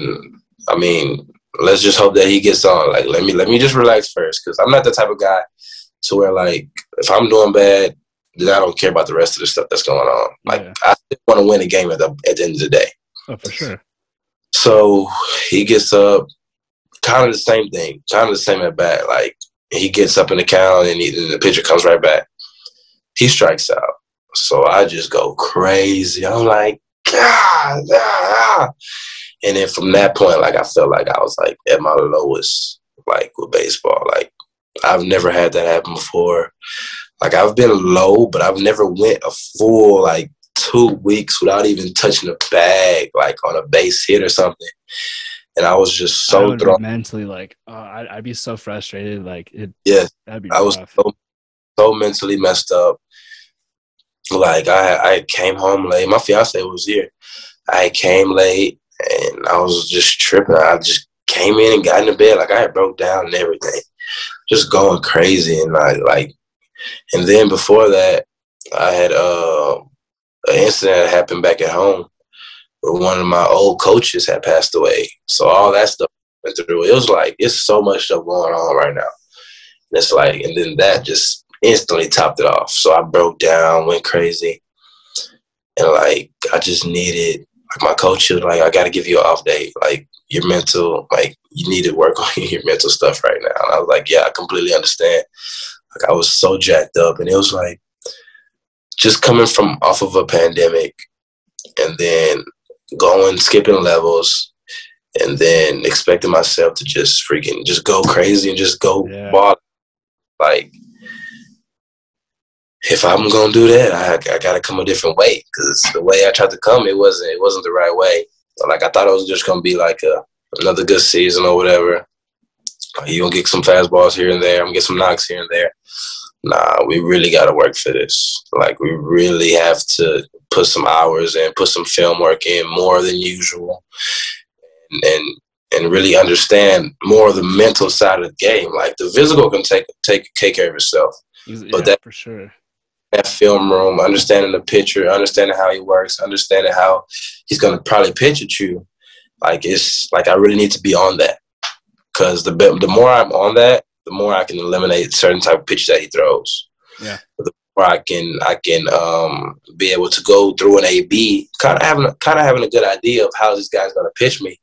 I mean, let's just hope that he gets on. Like, let me let me just relax first, because I'm not the type of guy to where like if I'm doing bad, then I don't care about the rest of the stuff that's going on. Like, Yeah. I want to win a game at the at the end of the day. Oh, for sure. So he gets up, kind of the same thing, kind of the same at bat. Like he gets up in the count and, he, and the pitcher comes right back. He strikes out. So I just go crazy. I'm like, God, ah, ah." and then from that point, like I felt like I was like at my lowest, like with baseball. Like I've never had that happen before. Like I've been low, but I've never went a full like two weeks without even touching a bag, like on a base hit or something. And I was just so thrown. mentally like, oh, I'd, I'd be so frustrated. Like it. Yeah, That'd be I was so, so mentally messed up. Like I, I came home late. My fiance was here. I came late, and I was just tripping. I just came in and got in the bed like I had broke down and everything, just going crazy and like like. And then before that, I had uh, an incident that happened back at home one of my old coaches had passed away. So all that stuff went through. It was like it's so much stuff going on right now. And it's like, and then that just instantly topped it off. So I broke down, went crazy, and like I just needed. Like my coach was like, I got to give you an off day. Like your mental, like you need to work on your mental stuff right now. And I was like, yeah, I completely understand. Like I was so jacked up, and it was like just coming from off of a pandemic, and then going skipping levels, and then expecting myself to just freaking just go crazy and just go Yeah. ball. Like if I'm gonna do that, I, I gotta come a different way because the way I tried to come, it wasn't it wasn't the right way. Like I thought it was just gonna be like a another good season or whatever. You gonna get some fastballs here and there. I'm gonna get some knocks here and there. Nah, we really gotta work for this. Like we really have to put some hours in, put some film work in more than usual, and and, and really understand more of the mental side of the game. Like the physical can take take take care of itself Yeah, but that- for sure. that film room, understanding the pitcher, understanding how he works, understanding how he's gonna probably pitch at you. Like it's like I really need to be on that because the the more I'm on that, the more I can eliminate certain type of pitches that he throws. Yeah. The more I can I can um, be able to go through an AB, kind of having kind of having a good idea of how this guy's gonna pitch me.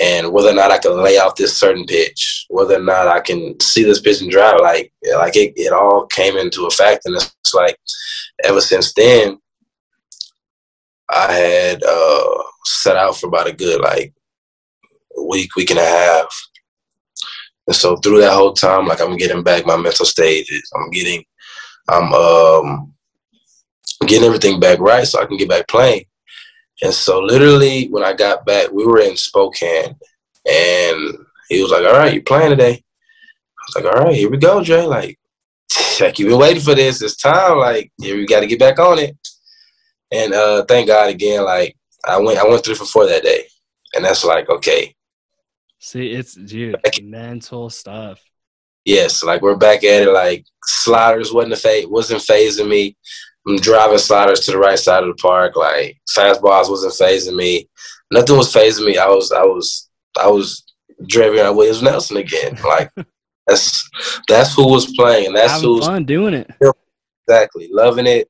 And whether or not I can lay out this certain pitch, whether or not I can see this pitch and drive, like like it, it all came into effect, and it's like ever since then, I had uh, set out for about a good like week, week and a half And so through that whole time, like I'm getting back my mental stages. I'm getting, I'm um, getting everything back right so I can get back playing. And so literally when I got back, we were in Spokane and he was like, All right, you playing today? I was like, All right, here we go, Jay. Like, like you've been waiting for this. It's time. Like, here we gotta get back on it. And uh thank God again, like I went I went three for four that day. And that's like, okay. See, it's dude, mental stuff. Yes, like we're back at it. Like sliders wasn't a fa- wasn't phasing me. I'm driving sliders to the right side of the park. Like fastballs wasn't phasing me. Nothing was phasing me. I was I was I was driving on Williams Nelson again. Like that's that's who was playing. And that's Having who was fun doing it. exactly loving it,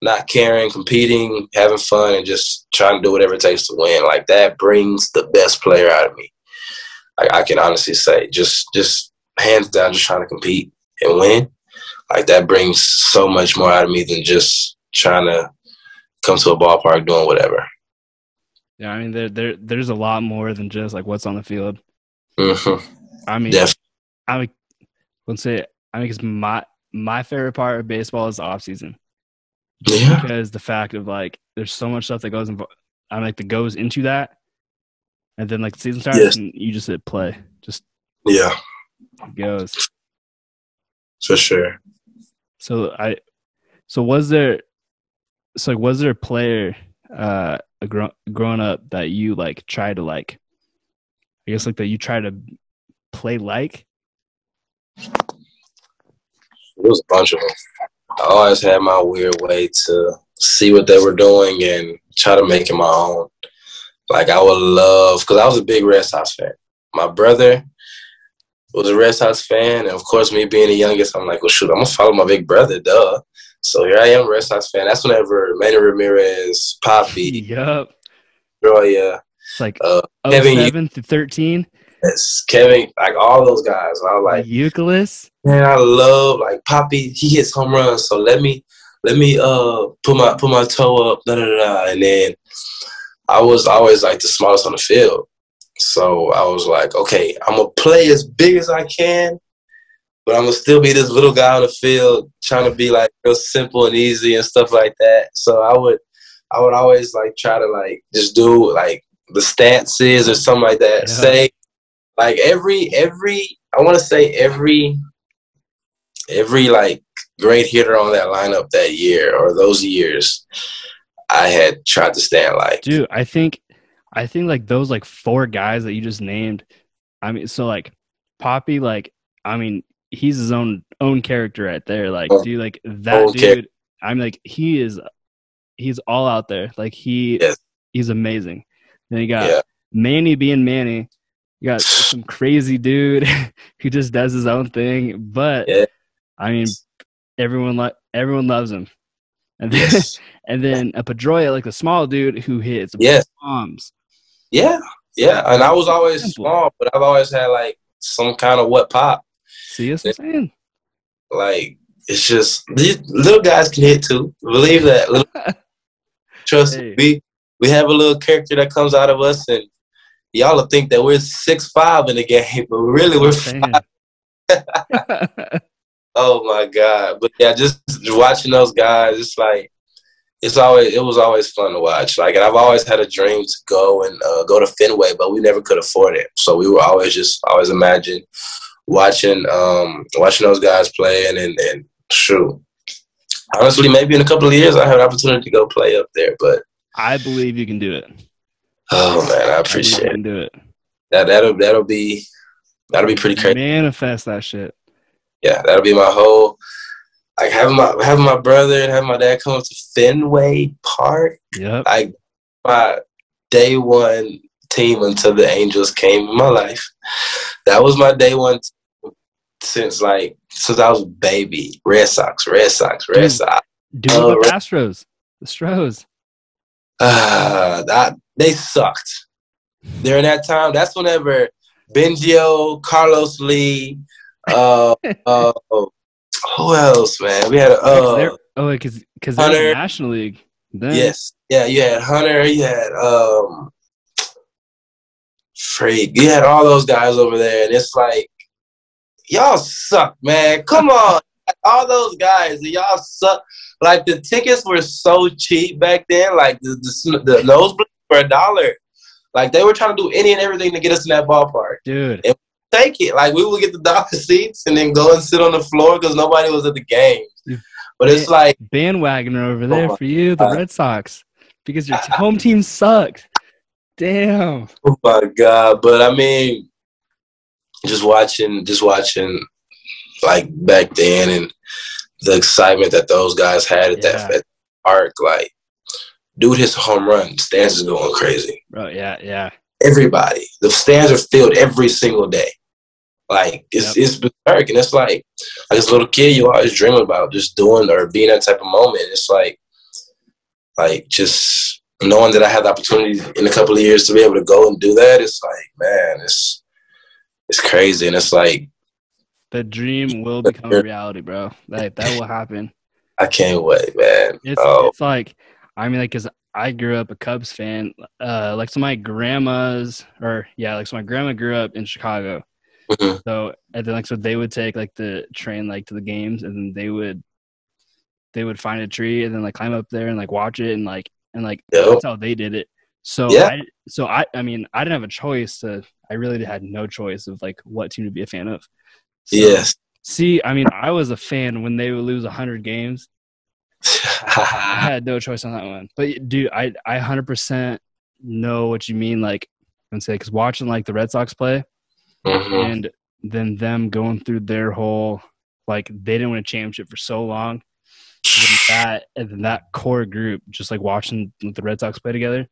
not caring, competing, having fun, and just trying to do whatever it takes to win. Like that brings the best player out of me. I, I can honestly say, just just hands down, just trying to compete and win like that brings so much more out of me than just trying to come to a ballpark doing whatever. Yeah, I mean there there there's a lot more than just like what's on the field. Mm-hmm. I mean, Def- I mean, let's say I mean, because my my favorite part of baseball is the off season. Yeah. Because the fact of like, there's so much stuff that goes in, I mean, like that goes into that, and then like the season starts Yes. and you just hit play, just Yeah, goes. for sure. So I, so was there, so like, was there a player, uh, a grown growing up that you like try to like, I guess like that you try to play like? It was a bunch of them. I always had my weird way to see what they were doing and try to make it my own. Like I would love, because I was a big Red Sox fan. My brother was a Red Sox fan, and of course, me being the youngest, I'm like, well, shoot, I'm gonna follow my big brother, duh. So here I am, Red Sox fan. That's whenever Manny Ramirez, Papi, Yup. Roya, It's like uh, Kevin, you- 07 to 13. yes, Kevin, like all those guys. I was like, Youkilis. man, I love like Papi. He hits home runs, so let me let me uh put my put my toe up, da da, da. and then I was always like the smallest on the field. So I was like, okay, I'm gonna play as big as I can, but I'm gonna still be this little guy on the field, trying to be like real simple and easy and stuff like that. So I would, I would always like try to like just do like the stances or something like that. Yeah. Say like every every I want to say every every like great hitter on that lineup that year or those years, I had tried to stand like. Dude, I think I think like those like four guys that you just named. I mean, so like Papi, like I mean, he's his own own character right there. Like, Oh, dude, like that oh, char- dude. I'm like he is, he's all out there. Like he, Yes. he's amazing. Then you got Yeah. Manny being Manny. You got some crazy dude who just does his own thing. But Yeah. I mean, everyone like everyone loves him. And then Yes. and then a Pedroia, like the small dude who hits yes. bombs. Yeah. Yeah. And I was always Simple. small, but I've always had like some kind of what pop. See what I'm saying? Like it's just these little guys can hit too. Believe that. Little, trust Hey. me. We have a little character that comes out of us, and y'all will think that we're six five in the game, but really we're Saying. Oh my god! But yeah, just watching those guys, it's like it's always it was always fun to watch. Like, and I've always had a dream to go and uh, go to Fenway, but we never could afford it. So we were always just always imagine watching um watching those guys playing and and, shoot. Honestly, maybe in a couple of years I have an opportunity to go play up there. But I believe you can do it. oh man, I I you appreciate it. can do it. That that'll that'll be that'll be pretty crazy. Manifest that shit. yeah, that'll be my whole like having my having my brother and having my dad come up to Fenway Park. Yeah. Like my day one team until the Angels came in my life. That was my day one since like since I was a baby. Red Sox, Red Sox, Red Dude. Sox. Do Oh, the. Astros. The Stros. Uh, that they sucked. During that time, that's whenever Biggio, Carlos Lee, uh, uh, who else, man? We had a Because they're- uh, oh, because because they're in the National League. Then, Yes. Yeah, you had Hunter, you had um Freak, you had all those guys over there, and it's like y'all suck, man. Come on, all those guys, y'all suck. Like the tickets were so cheap back then. Like the the, the nosebleed for a dollar. Like they were trying to do any and everything to get us in that ballpark. Dude, And take it. Like we would get the dollar seats and then go and sit on the floor because nobody was at the game. But it's like bandwagoner over there my for you, the. Red Sox, because your home team sucked. Damn. Oh my god! But I mean, just watching, just watching, like back then, and the excitement that those guys had at that, Yeah. at park. Like, dude, his home run stands is going crazy. Bro, yeah, yeah. Everybody, the stands are filled every single day. Like it's Yep. it's berserk, and it's like like as a little kid, you always dream about just doing or being that type of moment. It's like like just knowing that I had the opportunity in a couple of years to be able to go and do that. It's like man, it's it's crazy, and it's like The dream will become a reality, bro. Like that will happen. I can't wait, man. It's oh, it's like I mean, like, cause I grew up a Cubs fan. Uh, like, so my grandma's, or yeah, like, so my grandma grew up in Chicago. Mhm. So and then like, so they would take like the train like to the games, and then they would, they would find a tree and then like climb up there and like watch it and like and like Yep. that's how they did it. So Yeah. I, so I, I mean, I didn't have a choice to. I really had no choice of like what team to be a fan of. So, yes. See, I mean, I was a fan when they would lose hundred games. I had no choice on that one. But dude, I I hundred percent know what you mean. Like, and say because watching like the Red Sox play Mhm. and then them going through their whole like they didn't win a championship for so long. And that and then that core group, just like watching the Red Sox play together,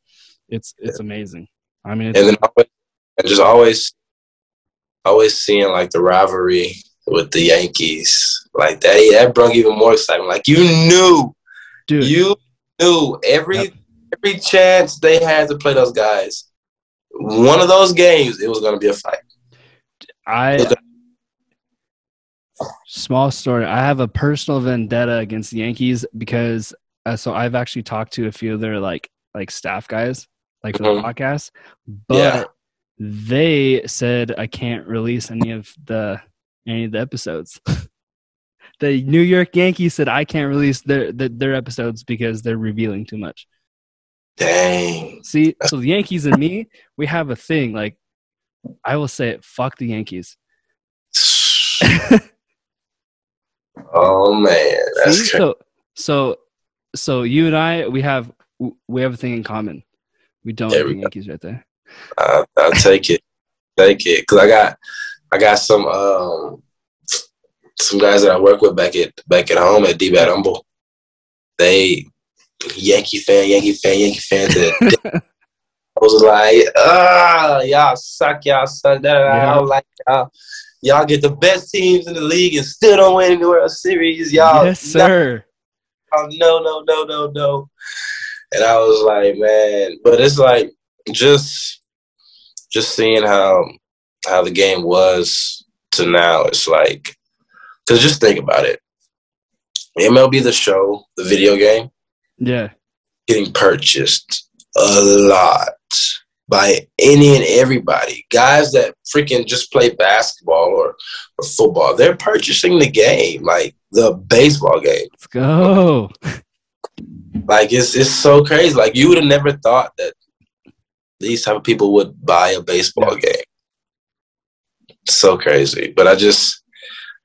it's it's amazing. I mean, it's, and then always, and just always, always seeing like the rivalry with the Yankees, like that. That brought even more excitement. Like you knew, dude, you knew every Yep. every chance they had to play those guys. One of those games, it was going to be a fight. I small story. I have a personal vendetta against the Yankees because uh, so I've actually talked to a few of their like like staff guys like for the Mhm. podcast, but Yeah. they said I can't release any of the any of the episodes. the New York Yankees said I can't release their their, their episodes because they're revealing too much. Dang. See, so the Yankees and me, we have a thing. Like, I will say it. Fuck the Yankees. oh man, that's See? So, so, so you and I, we have we have a thing in common. We don't There like we the go. Yankees right there. I, I'll take it, take it, because I got, I got some, um, some guys that I work with back at back at home at D-Bat Humble. They Yankee fan, Yankee fan, Yankee fan. To I was like, ah, y'all suck, y'all suck. Da, da. I Yeah. don't like y'all. Y'all get the best teams in the league and still don't win the World Series. Y'all, yes, sir. no, no, no, no, no, no. And I was like, man, but it's like just just seeing how how the game was to now. It's like, cause just think about it. MLB the show, the video game, Yeah, getting purchased a lot by any and everybody. Guys that freaking just play basketball or, or football, they're purchasing the game, like the baseball game. let's go. Like it's it's so crazy. Like you would have never thought that these type of people would buy a baseball game. So crazy. But I just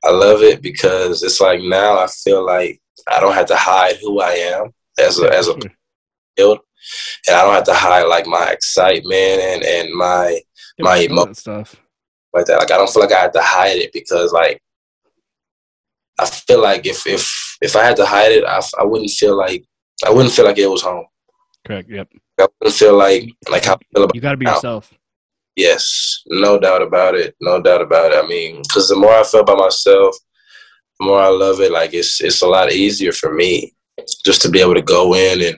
I love it because it's like now I feel like I don't have to hide who I am as a as a field. And I don't have to hide like my excitement and, and my my Show emo- that stuff. like that. Like I don't feel like I have to hide it because like I feel like if if if I had to hide it, I, I wouldn't feel like I wouldn't feel like it was home. Correct. Yep. I wouldn't feel like like how I feel about You got to be Now. yourself. yes, no doubt about it, no doubt about it. I mean, because the more I feel about myself, the more I love it. Like it's it's a lot easier for me just to be able to go in and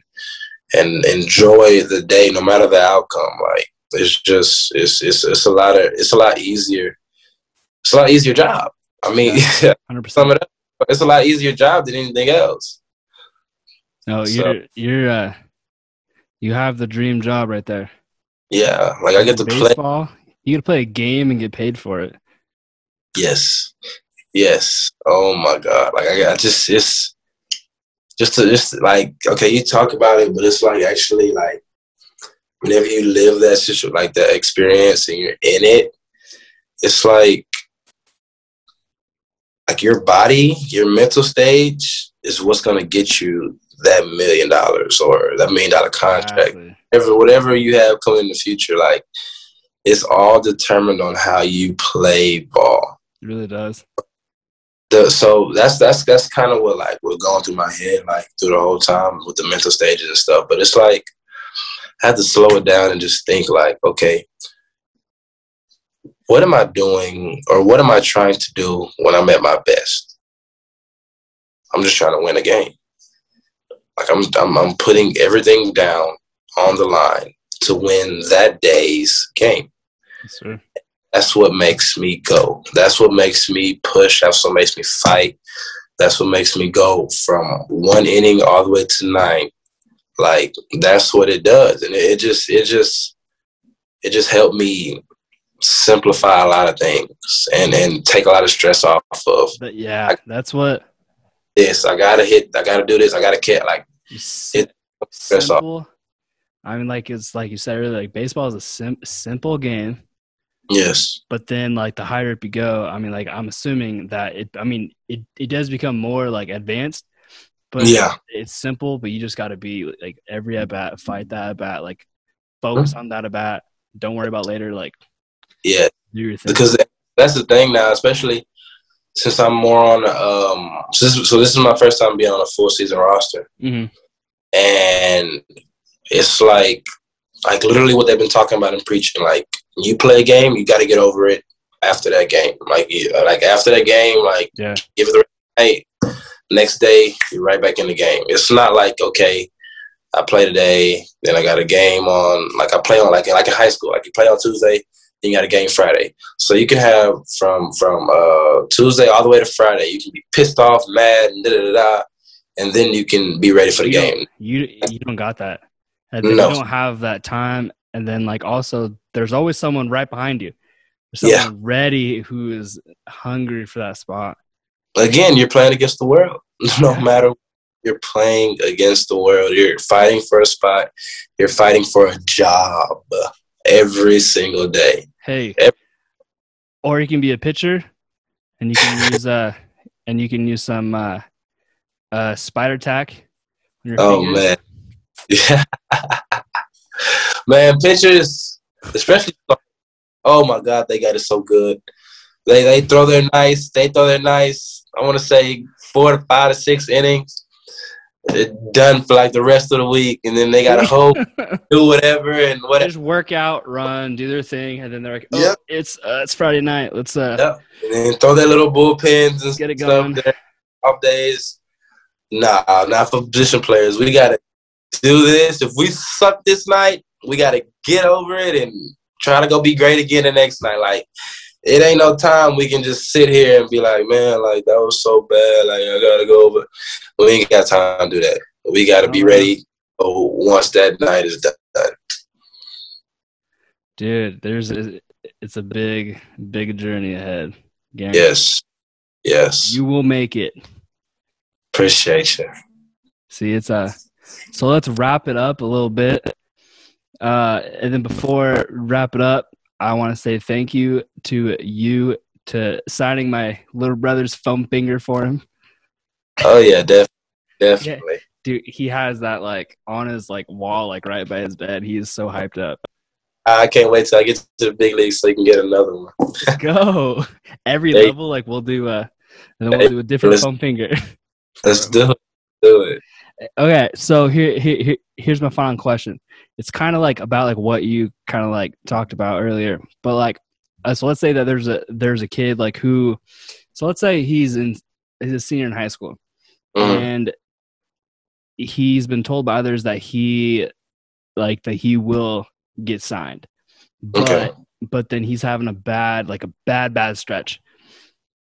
and enjoy the day, no matter the outcome. Like it's just it's it's it's a lot of it's a lot easier. It's a lot easier job. I mean, Hundred sum it up. It's a lot easier job than anything else. No, So- you're you're uh, you have the dream job right there. Yeah, like I get to play. You get to play a game and get paid for it. Yes, yes. Oh my God! Like I, I just it's just to just like okay, you talk about it, but it's like actually like whenever you live that situation, like that experience, and you're in it, it's like like your body, your mental stage is what's gonna get you that million dollars or that million dollar contract. Exactly. Whatever, whatever you have coming in the future, like it's all determined on how you play ball. It really does. The, so that's that's that's kind of what like was going through my head like through the whole time with the mental stages and stuff. But it's like I had to slow it down and just think like, okay, what am I doing or what am I trying to do when I'm at my best? I'm just trying to win a game. Like I'm I'm, I'm putting everything down on the line to win that day's game. Yes. That's what makes me go. That's what makes me push. That's what makes me fight. That's what makes me go from one inning all the way to nine. Like that's what it does, and it, it just it just it just helped me simplify a lot of things and and take a lot of stress off of But yeah, that's what this. I gotta hit. I gotta do this. I gotta catch. Like It- stress off. simple. I mean, like it's like you said earlier, like baseball is a sim- simple game. Yes, But then, like the higher up you go, I mean, like I'm assuming that it. I mean, it it does become more like advanced, but yeah, it's simple. But you just got to be like every at bat, fight that at bat, like focus on that at bat. Don't worry about later. Like yeah. do your thing. because that's the thing now, especially since I'm more on. Um, so this, so this is my first time being on a full season roster, hmm and it's like, like literally what they've been talking about and preaching. Like you play a game, you got to get over it after that game. Like, you, like after that game, like Yeah. give it the hey. Next day, you're right back in the game. It's not like okay, I play today, then I got a game on. Like I play on like like in high school, like you play on Tuesday, then you got a game Friday. So you can have from from uh, Tuesday all the way to Friday. You can be pissed off, mad, and da da da, da and then you can be ready for the You game. You you don't got that. And No. You don't have that time. And then like also, there's always someone right behind you. There's Yeah. someone ready who is hungry for that spot. Again, you're playing against the world. No Yeah. matter you're playing against the world. You're fighting for a spot. You're fighting for a job every single day. Hey, Yep. or you can be a pitcher, and you can use uh, and you can use some uh, uh, spider tack. Oh fingers. man, yeah, man. Pitchers, especially. Oh my God, they got it so good. They they throw their nice. They throw their nice. I want to say four to five to six innings. They're done for like the rest of the week, and then they got to hope, do whatever, and whatever. just work out, run, do their thing, and then they're like, "Oh, Yep. it's uh, it's Friday night. Let's uh, Yep. And then throw their little bullpens and Get it stuff going. there. Off days. Nah, not for position players. We gotta do this. If we suck this night, we gotta get over it and try to go be great again the next night. Like it ain't no time we can just sit here and be like, man, like that was so bad. Like I gotta go over. We ain't got time to do that. We gotta be ready once that night is done. dude, there's a, it's a big big journey ahead. Yes. Yes. you will make it. Appreciate you. See, it's a. So let's wrap it up a little bit. Uh, and then before wrap it up, I want to say thank you to you to signing my little brother's foam finger for him. Oh yeah, def- definitely. Dude, he has that like on his like wall, like right by his bed. He is so hyped up. I can't wait till I get to the big league so you can get another one. Go every Hey. level. Like we'll do uh, and then we'll do a different listen. foam finger. Let's do it. Do it. Okay, so here, here, here here's my final question. It's kind of like about like what you kind of like talked about earlier, but like, uh, so let's say that there's a there's a kid like who, so let's say he's in he's a senior in high school, Mhm. and he's been told by others that he like that he will get signed, but Okay. but then he's having a bad like a bad bad stretch,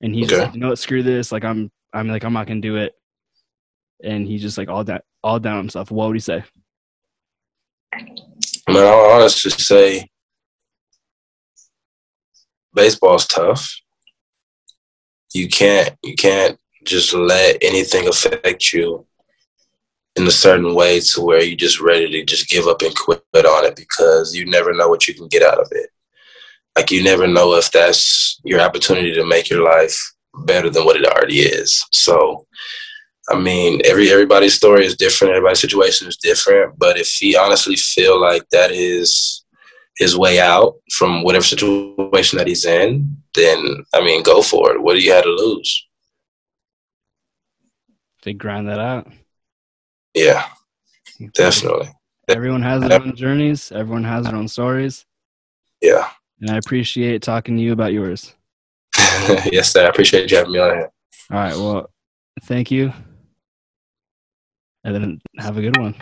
and he's Okay. like, you know what, screw this, like I'm I'm like I'm not gonna do it, and he's just like all down all down himself. What would he say? Man, I'll honestly say baseball's tough. you can't you can't just let anything affect you in a certain way to where you're just ready to just give up and quit on it because you never know what you can get out of it. Like you never know if that's your opportunity to make your life better than what it already is. So I mean, every everybody's story is different, everybody's situation is different, but if he honestly feel like that is his way out from whatever situation that he's in, then I mean, go for it. What do you have to lose? They grind that out. Yeah, definitely. Everyone has their own journeys. Everyone has their own stories. Yeah. And I appreciate talking to you about yours. yes, sir. I appreciate you having me on here. All right. Well, thank you. And then have a good one.